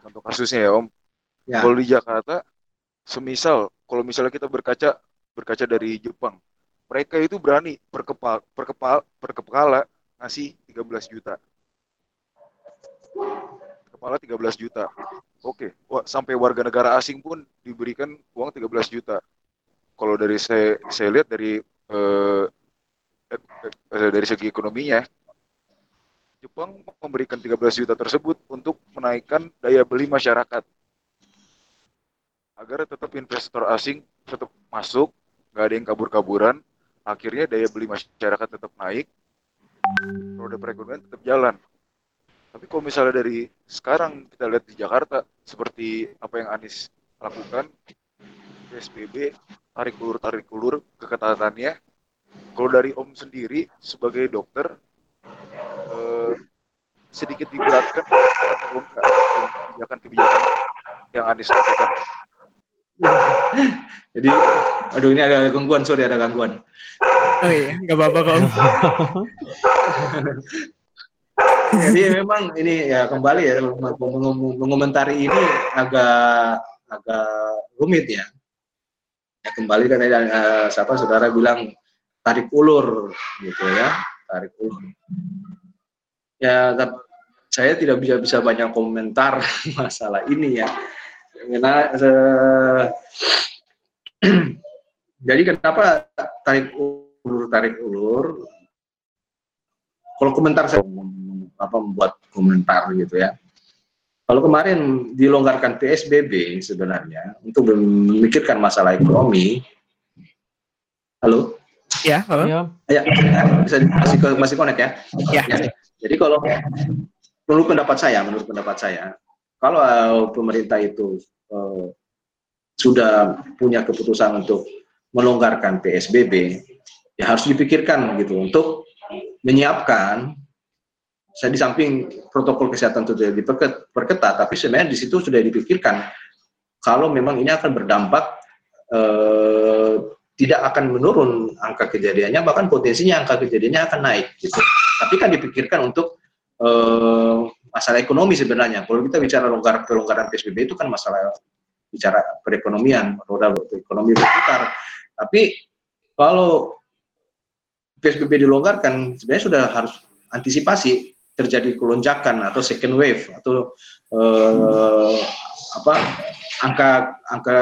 contoh kasusnya ya Om. Ya. Kalau di Jakarta, semisal kalau misalnya kita berkaca berkaca dari Jepang, mereka itu berani perkepal perkepal perkepala ngasih 13 juta. Kepala 13 juta. Oke Wah, sampai warga negara asing pun diberikan uang 13 juta. Kalau dari saya saya lihat dari eh, eh, dari segi ekonominya Jepang memberikan 13 juta tersebut untuk menaikkan daya beli masyarakat. Agar tetap investor asing tetap masuk nggak ada yang kabur-kaburan akhirnya daya beli masyarakat tetap naik, roda perekonomian tetap jalan. Tapi kalau misalnya dari sekarang kita lihat di Jakarta seperti apa yang Anies lakukan, PSBB, tarik ulur tarik ulur keketatannya. Kalau dari Om sendiri sebagai dokter eh, sedikit diberatkan kebijakan-kebijakan yang Anies lakukan? Jadi, aduh ini ada gangguan, sorry ada gangguan. Oh iya, nggak apa-apa kok. Jadi memang ini ya kembali ya mengomentari ini agak agak rumit ya. Ya kembali kan uh, siapa saudara bilang tarik ulur gitu ya, tarik ulur. Ya saya tidak bisa bisa banyak komentar masalah ini ya. Karena uh, jadi kenapa tarik ulur tarik ulur? Kalau komentar saya apa membuat komentar gitu ya. Kalau kemarin dilonggarkan PSBB sebenarnya untuk memikirkan masalah ekonomi. Halo? Ya, halo. Ya, ya bisa masih masih connect ya? Ya. ya. Jadi kalau menurut pendapat saya, menurut pendapat saya, kalau uh, pemerintah itu uh, sudah punya keputusan untuk melonggarkan PSBB, ya harus dipikirkan gitu untuk menyiapkan saya di samping protokol kesehatan itu sudah diperketat, tapi sebenarnya di situ sudah dipikirkan kalau memang ini akan berdampak eh, tidak akan menurun angka kejadiannya, bahkan potensinya angka kejadiannya akan naik. Gitu. Tapi kan dipikirkan untuk eh, masalah ekonomi sebenarnya. Kalau kita bicara longgar pelonggaran PSBB itu kan masalah bicara perekonomian, roda ekonomi berputar. Tapi kalau PSBB dilonggarkan, sebenarnya sudah harus antisipasi terjadi kelonjakan atau second wave atau uh, apa angka angka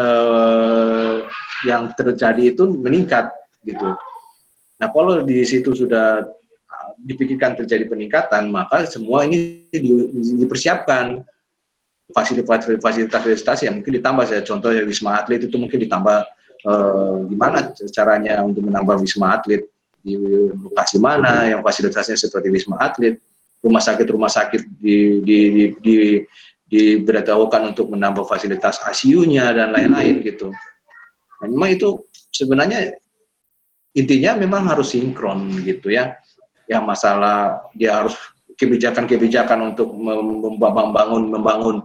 uh, yang terjadi itu meningkat gitu. Nah kalau di situ sudah dipikirkan terjadi peningkatan maka semua ini di, dipersiapkan fasilitas-fasilitas yang mungkin ditambah saya contoh ya wisma atlet itu mungkin ditambah uh, gimana caranya untuk menambah wisma atlet di lokasi mana yang fasilitasnya seperti wisma atlet, rumah sakit rumah sakit di di di, di diberitahukan untuk menambah fasilitas ICU-nya dan lain-lain gitu. Nah, memang itu sebenarnya intinya memang harus sinkron gitu ya. Yang masalah dia harus kebijakan-kebijakan untuk membangun membangun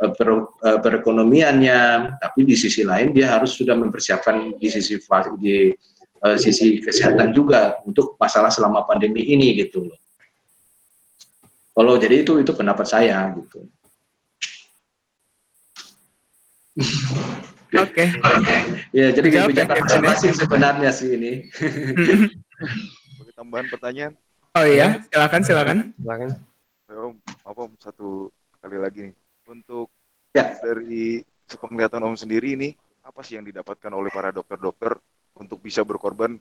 per, eh, perekonomiannya, tapi di sisi lain dia harus sudah mempersiapkan di sisi di uh, sisi kesehatan juga untuk masalah selama pandemi ini gitu loh. Kalau jadi itu itu pendapat saya gitu. Oke. Okay. ya jadi kebijakan masih sebenarnya sih ini. Bagi tambahan pertanyaan. Oh iya, silakan silakan. Silakan. Om, apa om satu kali lagi nih untuk ya. dari sepenglihatan om sendiri ini apa sih yang didapatkan oleh para dokter-dokter untuk bisa berkorban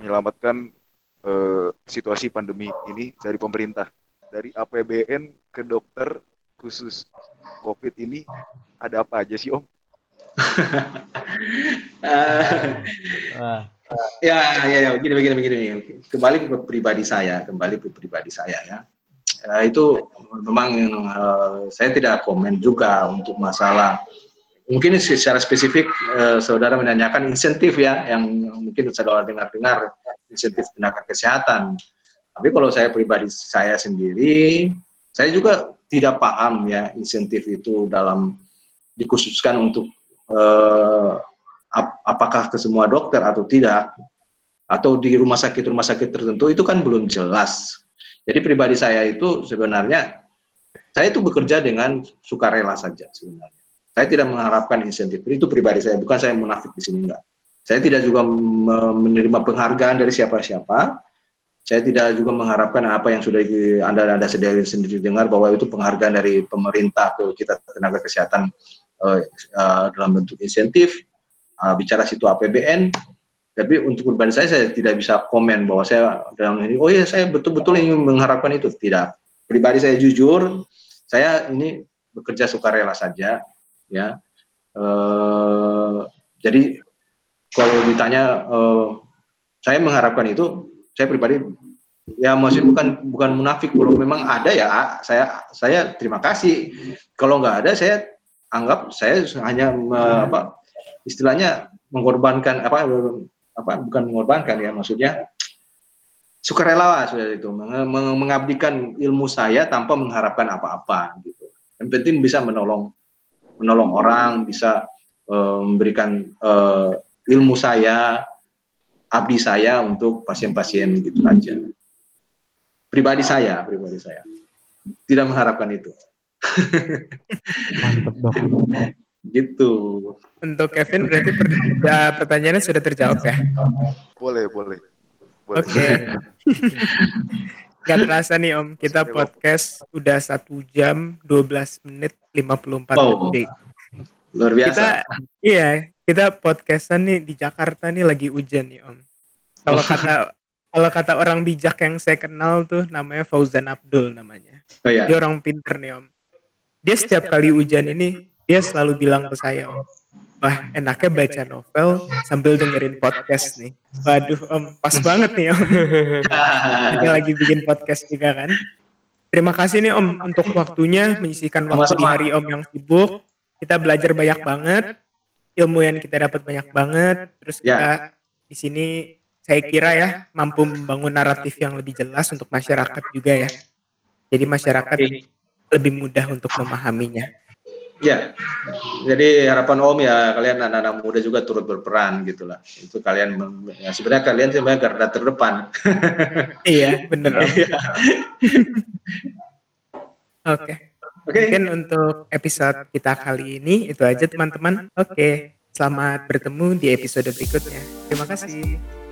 menyelamatkan uh, situasi pandemi ini dari pemerintah. Dari APBN ke dokter khusus COVID ini ada apa aja sih Om? uh, ya, ya, ya, begini, begini, begini. Kembali ke pribadi saya, kembali ke pribadi saya ya. Uh, itu memang uh, saya tidak komen juga untuk masalah mungkin secara spesifik eh, saudara menanyakan insentif ya yang mungkin saudara dengar-dengar insentif tenaga kesehatan. Tapi kalau saya pribadi saya sendiri, saya juga tidak paham ya insentif itu dalam dikhususkan untuk eh, ap apakah ke semua dokter atau tidak atau di rumah sakit rumah sakit tertentu itu kan belum jelas. Jadi pribadi saya itu sebenarnya saya itu bekerja dengan sukarela saja sebenarnya saya tidak mengharapkan insentif. Itu pribadi saya, bukan saya munafik di sini enggak. Saya tidak juga menerima penghargaan dari siapa-siapa. Saya tidak juga mengharapkan apa yang sudah Anda Anda sendiri sendiri dengar bahwa itu penghargaan dari pemerintah ke kita tenaga kesehatan uh, uh, dalam bentuk insentif. Uh, bicara situ APBN, tapi untuk pribadi saya saya tidak bisa komen bahwa saya dalam ini oh ya saya betul-betul ingin mengharapkan itu. Tidak. Pribadi saya jujur saya ini bekerja sukarela saja ya. Uh, jadi kalau ditanya uh, saya mengharapkan itu saya pribadi ya maksudnya bukan bukan munafik. Kalau memang ada ya saya saya terima kasih. Kalau nggak ada saya anggap saya hanya me, apa istilahnya mengorbankan apa apa bukan mengorbankan ya maksudnya sukarela sudah itu mengabdikan ilmu saya tanpa mengharapkan apa-apa gitu. Yang penting bisa menolong menolong orang bisa uh, memberikan uh, ilmu saya abdi saya untuk pasien-pasien gitu aja. Pribadi saya pribadi saya. Tidak mengharapkan itu gitu untuk Kevin berarti per ya, pertanyaannya sudah terjawab ya boleh boleh, oke okay. Gak terasa nih Om, kita podcast udah satu jam 12 menit 54 oh, detik. Luar biasa. Kita, iya, kita podcastan nih di Jakarta nih lagi hujan nih Om. Kalau kata kalau kata orang bijak yang saya kenal tuh namanya Fauzan Abdul namanya. Oh, iya. Dia orang pinter nih om. Dia setiap kali hujan ini dia selalu bilang ke saya om, wah enaknya baca novel sambil dengerin podcast nih. Waduh om, pas banget nih om. Kita lagi bikin podcast juga kan. Terima kasih nih om untuk waktunya menyisikan waktu di hari om yang sibuk. Kita belajar banyak banget, ilmu yang kita dapat banyak banget. Terus ya. kita di sini saya kira ya mampu membangun naratif yang lebih jelas untuk masyarakat juga ya. Jadi masyarakat lebih mudah untuk memahaminya. Ya, jadi harapan Om ya kalian anak-anak muda juga turut berperan gitulah. Itu kalian ya sebenarnya kalian sebenarnya garda terdepan. iya, benar. Iya. Oke. Oke. Mungkin untuk episode kita kali ini itu aja teman-teman. Oke. Selamat bertemu di episode berikutnya. Terima kasih.